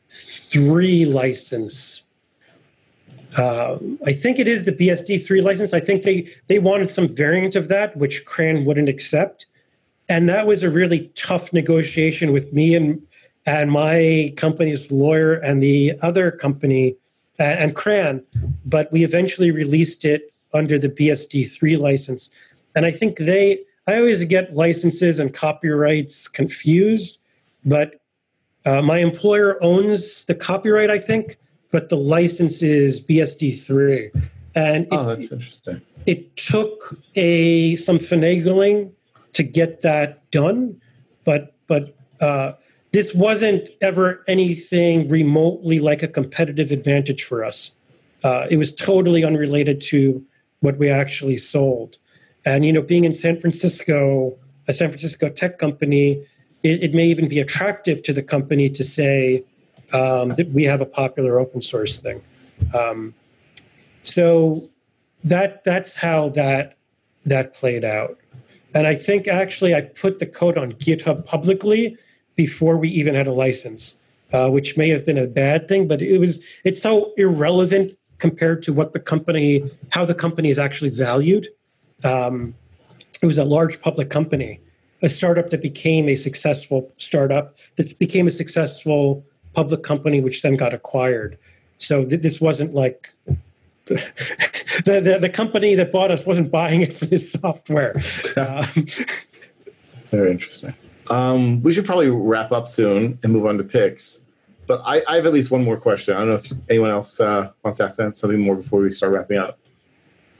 three license. Um, I think it is the BSD three license. I think they they wanted some variant of that, which CRAN wouldn't accept, and that was a really tough negotiation with me and and my company's lawyer and the other company uh, and CRAN. But we eventually released it under the BSD three license, and I think they. I always get licenses and copyrights confused, but uh, my employer owns the copyright, I think, but the license is BSD3. And it, Oh, that's interesting. it took a some finagling to get that done, but but uh, this wasn't ever anything remotely like a competitive advantage for us. Uh, it was totally unrelated to what we actually sold. And you know, being in San Francisco, a San Francisco tech company, it, it may even be attractive to the company to say um, that we have a popular open source thing. Um, so that that's how that that played out. And I think actually I put the code on GitHub publicly before we even had a license, uh, which may have been a bad thing, but it was it's so irrelevant compared to what the company, how the company is actually valued. Um, it was a large public company, a startup that became a successful startup that became a successful public company, which then got acquired. So th- this wasn't like the, the, the company that bought us wasn't buying it for this software. Um, Very interesting. Um, we should probably wrap up soon and move on to picks. But I, I have at least one more question. I don't know if anyone else uh, wants to ask them something more before we start wrapping up.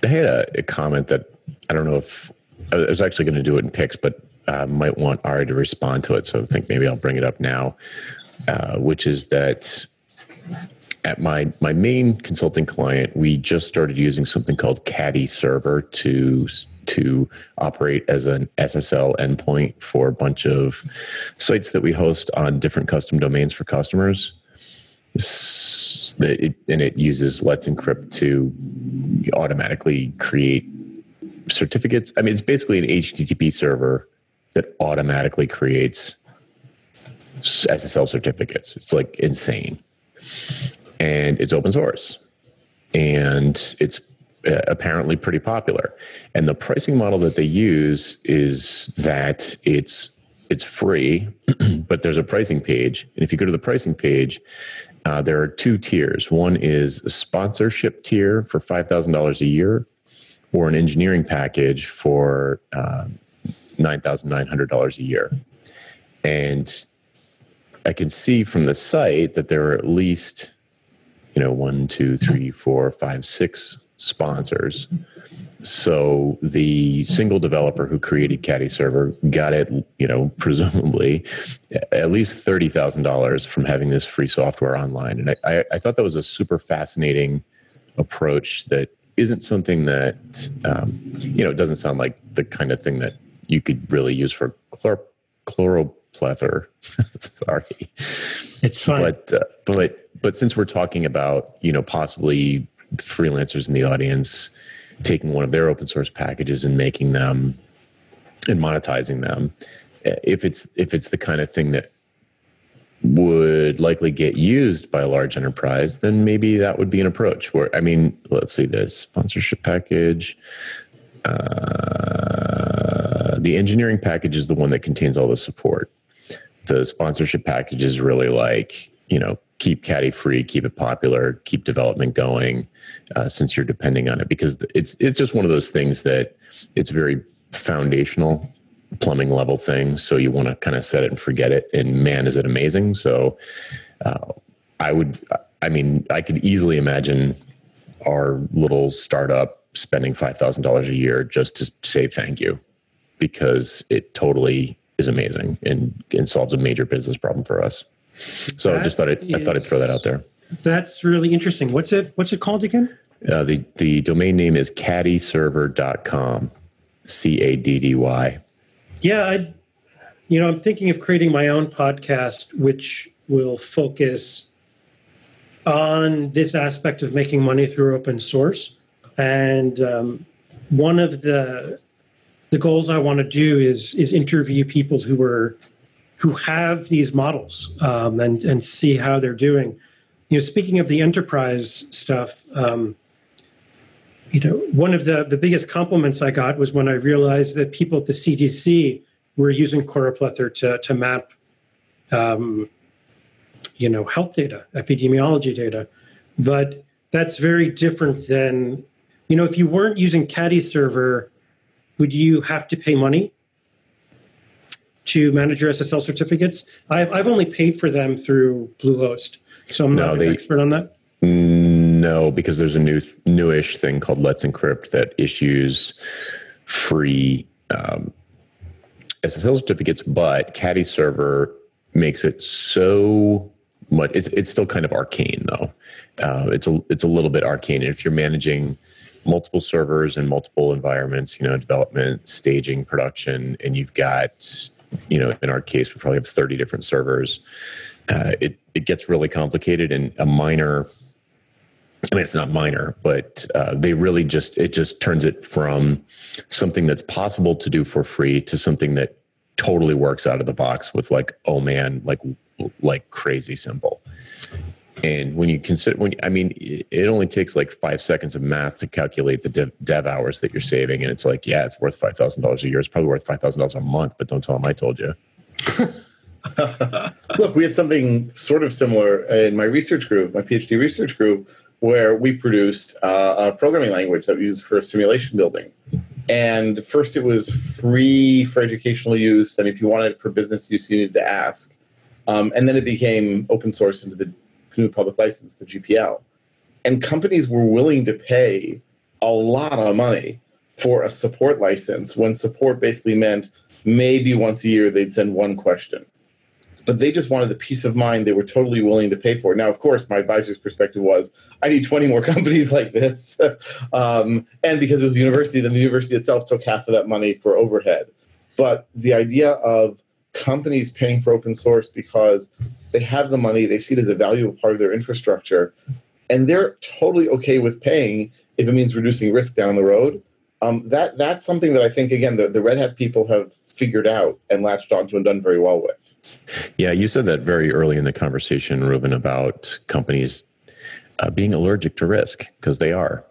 I had a, a comment that I don't know if I was actually going to do it in picks, but uh, might want Ari to respond to it. So I think maybe I'll bring it up now, uh, which is that at my my main consulting client, we just started using something called Caddy Server to to operate as an SSL endpoint for a bunch of sites that we host on different custom domains for customers. It, and it uses Let's Encrypt to automatically create certificates. I mean, it's basically an HTTP server that automatically creates SSL certificates. It's like insane. And it's open source. And it's uh, apparently pretty popular. And the pricing model that they use is that it's it's free, but there's a pricing page. And if you go to the pricing page, uh, there are two tiers. One is a sponsorship tier for five thousand dollars a year, or an engineering package for uh, nine thousand nine hundred dollars a year. And I can see from the site that there are at least, you know, one, two, three, four, five, six sponsors. So the single developer who created Caddy Server got it, you know, presumably at least thirty thousand dollars from having this free software online, and I, I, thought that was a super fascinating approach that isn't something that um, you know it doesn't sound like the kind of thing that you could really use for chlor- choroplethr. Sorry, it's fine. But uh, but but since we're talking about you know possibly freelancers in the audience taking one of their open source packages and making them and monetizing them if it's if it's the kind of thing that would likely get used by a large enterprise then maybe that would be an approach where i mean let's see this sponsorship package uh, the engineering package is the one that contains all the support the sponsorship package is really like you know keep caddy free keep it popular keep development going uh, since you're depending on it. Because it's it's just one of those things that it's very foundational plumbing level thing. So you want to kind of set it and forget it. And man is it amazing. So uh, i would i mean i could easily imagine our little startup spending $5000 a year just to say thank you. Because it totally is amazing and, and solves a major business problem for us so I just thought it, I thought I'd throw that out there. That's really interesting. What's it What's it called again? Uh, the the domain name is caddyserver.com. C A D D Y. Yeah, I you know, I'm thinking of creating my own podcast which will focus on this aspect of making money through open source. And um, one of the the goals I want to do is is interview people who are who have these models um, and and see how they're doing. You know, speaking of the enterprise stuff, um, you know, one of the the biggest compliments I got was when I realized that people at the CDC were using Choroplethr to to map, um, you know, health data, epidemiology data, but that's very different than, you know, if you weren't using Caddy Server, would you have to pay money to manage your SSL certificates. I've, I've only paid for them through Bluehost, so I'm not no, an expert on that. No, because there's a new newish thing called Let's Encrypt that issues free um, SSL certificates, but Caddy Server makes it so much. It's it's still kind of arcane though. Uh, it's a it's a little bit arcane. if you're managing multiple servers and multiple environments, you know, development, staging, production, and you've got you know, in our case, we probably have 30 different servers. Uh, it, it gets really complicated and a minor, I mean, it's not minor, but uh, they really just, it just turns it from something that's possible to do for free to something that totally works out of the box with like, oh man, like, like crazy simple. And when you consider, when I mean, it only takes like five seconds of math to calculate the dev, dev hours that you're saving, and it's like, yeah, it's worth five thousand dollars a year. It's probably worth five thousand dollars a month, but don't tell them I told you. Look, we had something sort of similar in my research group, my PhD research group, where we produced uh, a programming language that we used for simulation building. And first, it was free for educational use, and if you wanted it for business use, you needed to ask. Um, and then it became open source into the GNU public license, the GPL. And companies were willing to pay a lot of money for a support license when support basically meant maybe once a year they'd send one question but they just wanted the peace of mind they were totally willing to pay for. Now, of course, my advisor's perspective was I need 20 more companies like this. um, and because it was a university, then the university itself took half of that money for overhead. But the idea of companies paying for open source because they have the money, they see it as a valuable part of their infrastructure, and they're totally okay with paying if it means reducing risk down the road. Um, that that's something that I think again the, the Red Hat people have figured out and latched onto and done very well with. Yeah, you said that very early in the conversation, Reuven, about companies uh, being allergic to risk because they are,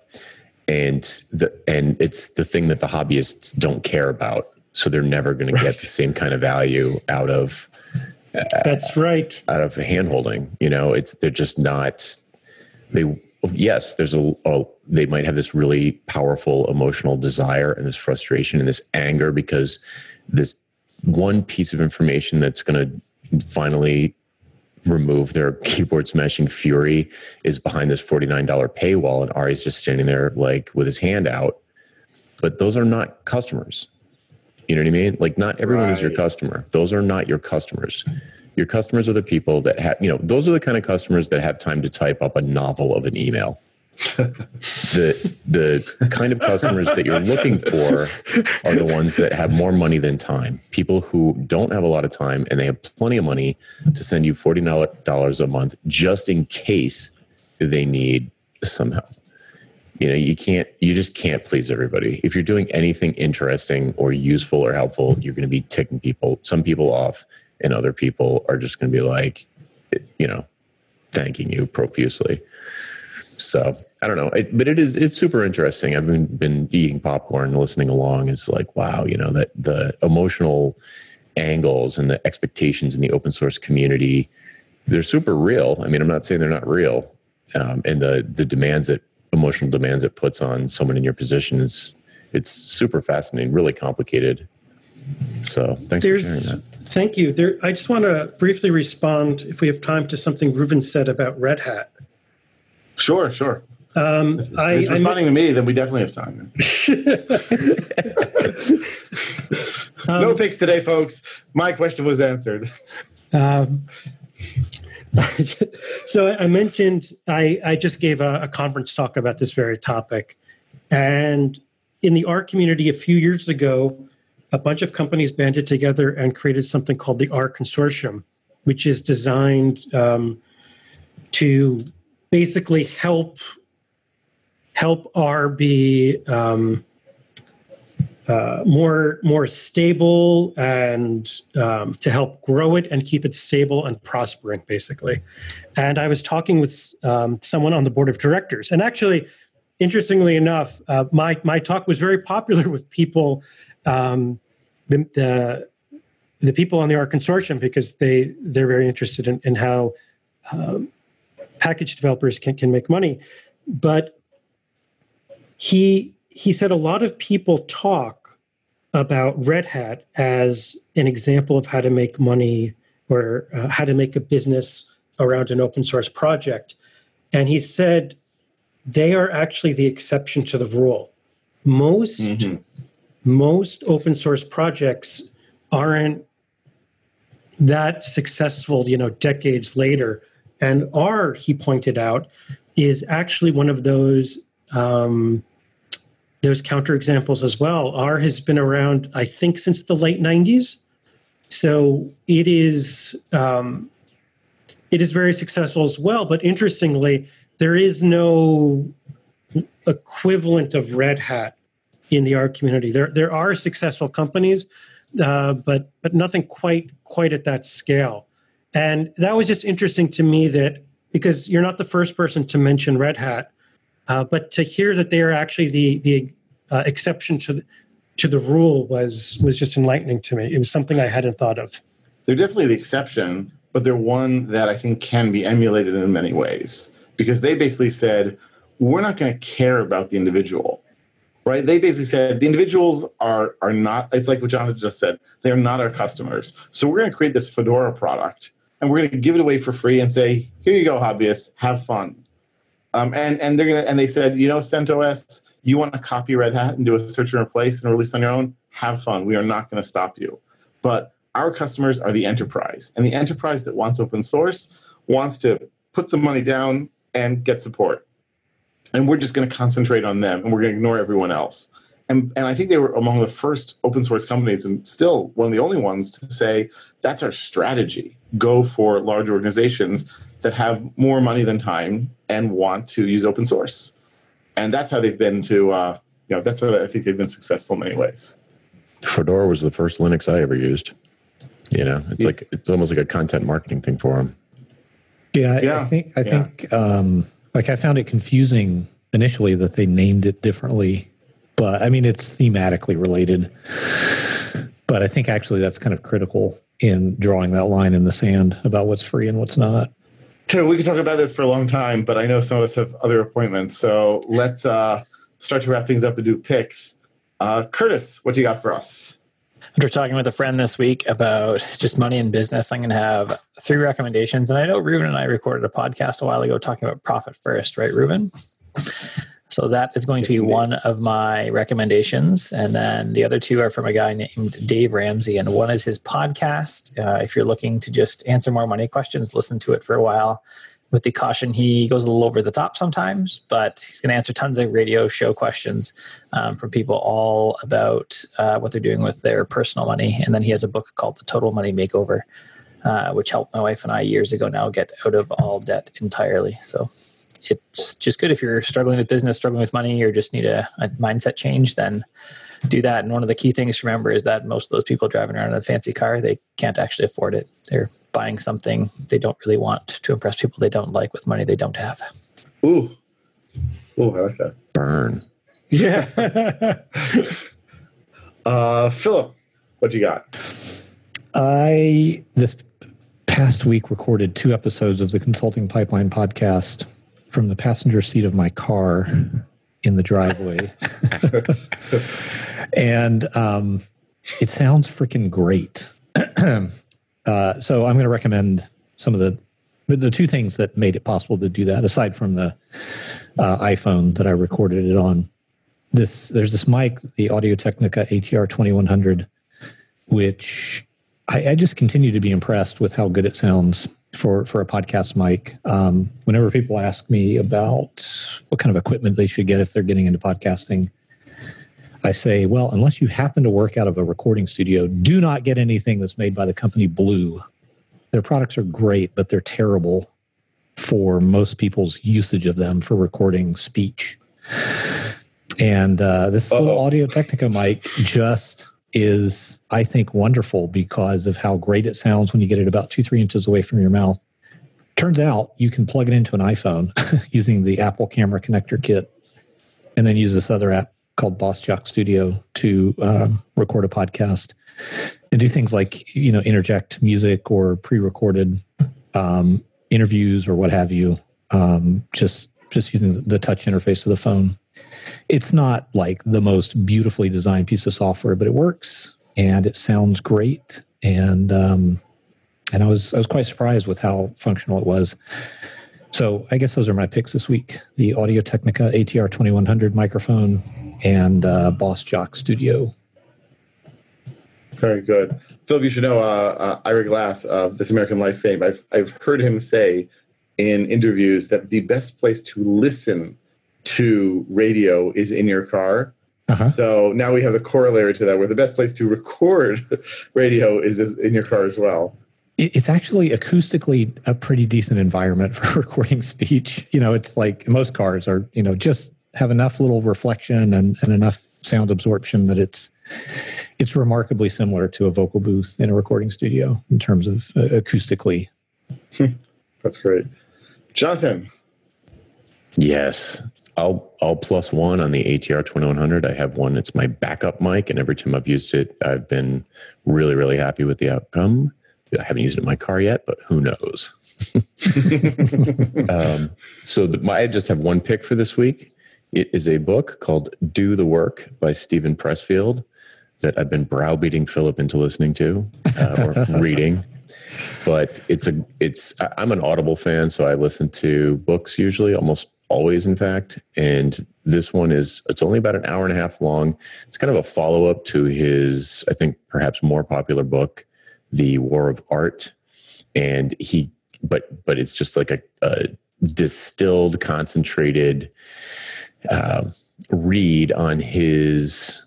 and the and it's the thing that the hobbyists don't care about. So they're never going right. to get the same kind of value out of. That's right. Out of handholding, you know, it's they're just not. They yes, there's a, a, they might have this really powerful emotional desire and this frustration and this anger because this one piece of information that's going to finally remove their keyboard smashing fury is behind this $49 paywall and Ari's just standing there like with his hand out. But those are not customers. You know what I mean? Like not everyone right. is your customer. Those are not your customers. Your customers are the people that have, you know, those are the kind of customers that have time to type up a novel of an email the the kind of customers that you're looking for are the ones that have more money than time. People who don't have a lot of time and they have plenty of money to send you forty dollars a month just in case they need some help. You know, you can't you just can't please everybody. If you're doing anything interesting or useful or helpful, you're going to be ticking people some people off and other people are just going to be like you know, thanking you profusely. So I don't know, it, but it is it's super interesting. I've been been eating popcorn, listening along. It's like wow, you know that the emotional angles and the expectations in the open source community they're super real. I mean, I'm not saying they're not real, um, and the the demands that emotional demands it puts on someone in your position is it's super fascinating, really complicated. So thanks There's, for sharing that. Thank you. There, I just want to briefly respond, if we have time, to something Reuven said about Red Hat. Sure, sure. Um, if I, it's responding I, to me, then we definitely have time. um, no picks today, folks. My question was answered. Um, so I mentioned I, I just gave a, a, conference talk about this very topic, and in the R community a few years ago, a bunch of companies banded together and created something called the R Consortium, which is designed um, to basically help help R be um, uh, more more stable and um, to help grow it and keep it stable and prospering, basically. And I was talking with um, someone on the board of directors, and actually, interestingly enough, uh, my my talk was very popular with people. Um, the, the the people on the R consortium because they they're very interested in, in how um, package developers can, can make money. But he he said a lot of people talk about Red Hat as an example of how to make money or uh, how to make a business around an open source project. And he said they are actually the exception to the rule. Most mm-hmm. most open source projects aren't that successful, you know, decades later and R, he pointed out, is actually one of those um, those counterexamples as well. R has been around, I think, since the late '90s, so it is um, it is very successful as well. But interestingly, there is no equivalent of Red Hat in the R community. There there are successful companies, uh, but but nothing quite quite at that scale. And that was just interesting to me that because you're not the first person to mention Red Hat, uh, but to hear that they are actually the the uh, exception to the, to the rule was was just enlightening to me. It was something I hadn't thought of. They're definitely the exception, but they're one that I think can be emulated in many ways because they basically said we're not going to care about the individual right they basically said the individuals are are not it's like what jonathan just said they're not our customers so we're going to create this fedora product and we're going to give it away for free and say here you go hobbyists have fun um, and and they're to and they said you know centos you want to copy red hat and do a search and replace and release on your own? Have fun. We are not going to stop you. But our customers are the enterprise and the enterprise that wants open source wants to put some money down and get support. And we're just going to concentrate on them and we're going to ignore everyone else. And, and i think they were among the first open source companies and still one of the only ones to say that's our strategy. Go for large organizations that have more money than time and want to use open source and that's how they've been to uh, you know that's how i think they've been successful in many ways Fedora was the first Linux I ever used. You know, it's Yeah. like it's almost like a content marketing thing for them. Yeah, I- I think I yeah. think um, like I found it confusing initially that they named it differently, but I mean it's thematically related. But I think actually that's kind of critical in drawing that line in the sand about what's free and what's not. We could talk about this for a long time, but I know some of us have other appointments. So let's uh, start to wrap things up and do picks. Uh, Curtis, what do you got for us? After talking with a friend this week about just money and business, I'm going to have three recommendations. And I know Reuven and I recorded a podcast a while ago talking about profit first, right, Reuven? So that is going to be one of my recommendations. And then the other two are from a guy named Dave Ramsey. And one is his podcast. Uh, if you're looking to just answer more money questions, listen to it for a while. With the caution, he goes a little over the top sometimes, but he's going to answer tons of radio show questions um, from people all about uh, what they're doing with their personal money. And then he has a book called The Total Money Makeover, uh, which helped my wife and I years ago now get out of all debt entirely. So it's just good if you're struggling with business, struggling with money, or just need a, a mindset change, then do that. And one of the key things to remember is that most of those people driving around in a fancy car, they can't actually afford it. They're buying something they don't really want to impress people they don't like with money they don't have. Ooh, ooh, I like that. Burn. Yeah. Uh, Philip, what you got? I this past week recorded two episodes of the Consulting Pipeline podcast from the passenger seat of my car in the driveway. and um, it sounds freaking great. uh, so I'm going to recommend some of the the two things that made it possible to do that, aside from the uh, iPhone that I recorded it on. This there's this mic, the Audio Technica ATR 2100, which I, I just continue to be impressed with how good it sounds for for a podcast mic. Um, whenever people ask me about what kind of equipment they should get if they're getting into podcasting, I say, well, unless you happen to work out of a recording studio, do not get anything that's made by the company Blue. Their products are great, but they're terrible for most people's usage of them for recording speech. And uh, this little Uh-oh. Audio Technica mic just is, I think, wonderful because of how great it sounds when you get it about two, three inches away from your mouth. Turns out you can plug it into an iPhone using the Apple Camera Connector Kit and then use this other app called Bossjock Studio to um, record a podcast and do things like, you know, interject music or pre recorded um, interviews or what have you, um, just, just using the touch interface of the phone it's not like the most beautifully designed piece of software, but it works and it sounds great. And um, and I was I was quite surprised with how functional it was. So I guess those are my picks this week: the Audio Technica ATR 2100 microphone and uh, Bossjock Studio. Very good. Philip, you should know uh, uh, Ira Glass of This American Life fame. I've, I've heard him say in interviews that the best place to listen to radio is in your car. Uh-huh. So now we have the corollary to that, where the best place to record radio is, is in your car as well. It's actually acoustically a pretty decent environment for recording speech. You know, it's like most cars are, you know, just have enough little reflection and, and enough sound absorption that it's it's remarkably similar to a vocal booth in a recording studio in terms of uh, acoustically. That's great. Jonathan, Yes. I'll I'll plus one on the ATR 2100. I have one. It's my backup mic, and every time I've used it, I've been really really happy with the outcome. I haven't used it in my car yet, but who knows? um, so the, my, I just have one pick for this week. It is a book called "Do the Work" by Steven Pressfield that I've been browbeating Philip into listening to uh, or reading but it's a it's i'm an audible fan so i listen to books usually almost always in fact and this one is it's only about an hour and a half long it's kind of a follow-up to his i think perhaps more popular book the war of art and he but but it's just like a, a distilled concentrated uh, read on his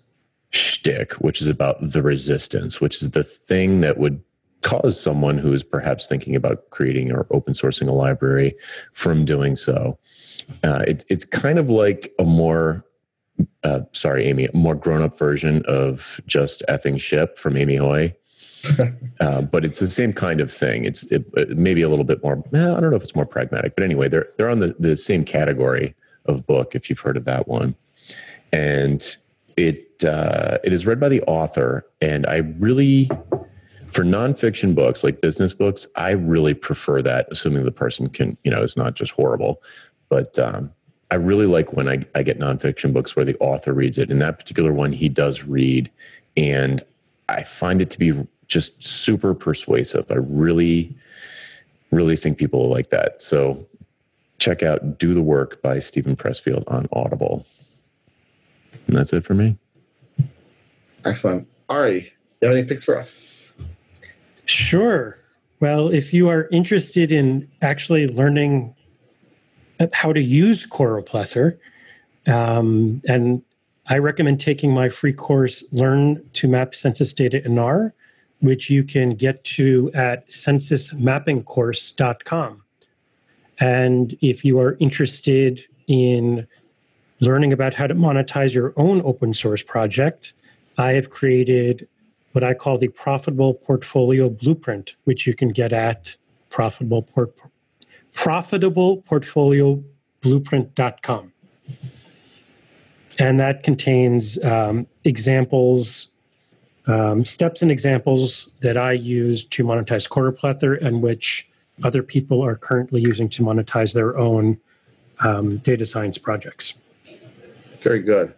shtick, which is about the resistance, which is the thing that would cause someone who is perhaps thinking about creating or open sourcing a library from doing so. Uh, it, it's kind of like a more, uh, sorry, Amy, a more grown up version of just effing ship from Amy Hoy. uh, but it's the same kind of thing. It's it, it maybe a little bit more. Well, I don't know if it's more pragmatic, but anyway, they're they're on the, the same category of book. If you've heard of that one, and it uh, it is read by the author, and I really for nonfiction books like business books, I really prefer that, assuming the person can, you know, is not just horrible. But um, I really like when I, I get nonfiction books where the author reads it. In that particular one, he does read, and I find it to be just super persuasive. I really, really think people will like that. So check out Do the Work by Steven Pressfield on Audible. And that's it for me. excellent. Ari, you have any picks for us? Sure. Well, if you are interested in actually learning how to use Choroplethr, um, and I recommend taking my free course, Learn to Map Census Data in R, which you can get to at censusmappingcourse.com. And if you are interested in learning about how to monetize your own open source project, I have created what I call the Profitable Portfolio Blueprint, which you can get at profitable port, profitableportfolioblueprint.com. And that contains um, examples, um, steps and examples that I use to monetize Choroplethr and which other people are currently using to monetize their own um, data science projects. Very good.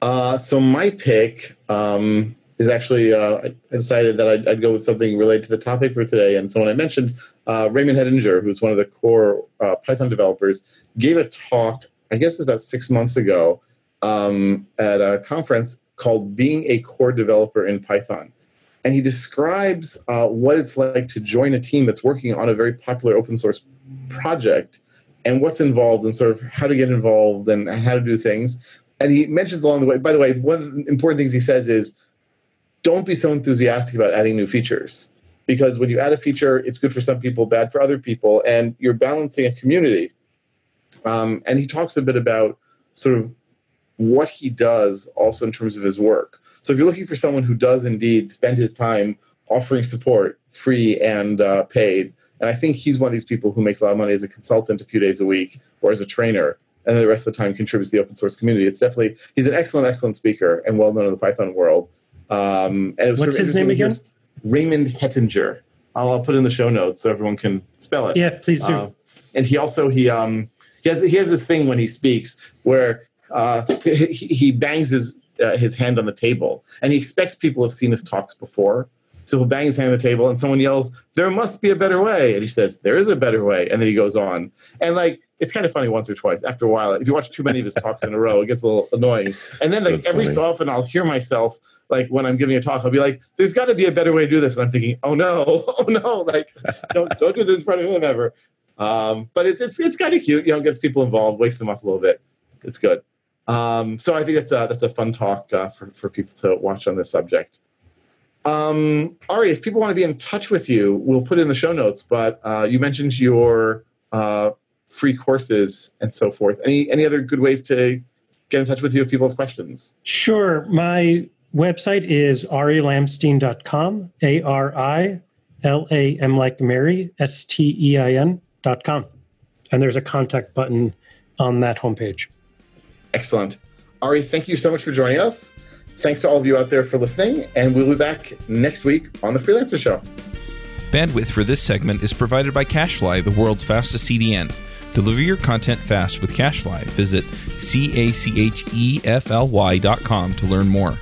Uh, so my pick um, is actually uh, I I decided that I'd, I'd go with something related to the topic for today. And someone I mentioned, uh, Raymond Hettinger, who's one of the core uh, Python developers, gave a talk. I guess it was about six months ago um, at a conference called "Being a Core Developer in Python." And he describes uh, what it's like to join a team that's working on a very popular open source project and what's involved and sort of how to get involved and how to do things. And he mentions along the way, by the way, one of the important things he says is don't be so enthusiastic about adding new features because when you add a feature, it's good for some people, bad for other people, and you're balancing a community. Um, and he talks a bit about sort of what he does also in terms of his work. So if you're looking for someone who does indeed spend his time offering support free and uh, paid, and I think he's one of these people who makes a lot of money as a consultant a few days a week or as a trainer, and then the rest of the time contributes to the open source community. It's definitely he's an excellent, excellent speaker and well known in the Python world. Um, and it was What's sort of his name hear- Raymond Hettinger. I'll, I'll put it in the show notes so everyone can spell it. Yeah, please do. Uh, and he also he um he has he has this thing when he speaks where uh, he, he bangs his uh, his hand on the table and he expects people have seen his talks before. So he'll bang his hand on the table and someone yells, "There must be a better way," and he says, "There is a better way," and then he goes on and like. It's kind of funny once or twice. After a while, if you watch too many of his talks in a row, it gets a little annoying. And then, like That's every funny. so often, I'll hear myself like when I'm giving a talk, I'll be like, "There's got to be a better way to do this," and I'm thinking, "Oh no, oh no!" Like, don't don't do this in front of him ever. Um, but it's it's it's kind of cute, you know, gets people involved, wakes them up a little bit. It's good. Um, so I think that's a, that's a fun talk uh, for for people to watch on this subject. Um, Ari, if people want to be in touch with you, we'll put it in the show notes. But uh, you mentioned your uh, free courses and so forth. Any any other good ways to get in touch with you if people have questions? Sure. My website is arilamstein.com, A R I L A M like Mary, S T E I N.com. and there's a contact button on that homepage. Excellent. Ari, thank you so much for joining us. Thanks to all of you out there for listening, and we'll be back next week on The Freelancer Show. Bandwidth for this segment is provided by CacheFly, the world's fastest CDN. Deliver your content fast with CacheFly. Visit C A C H E F L Y dot com to learn more.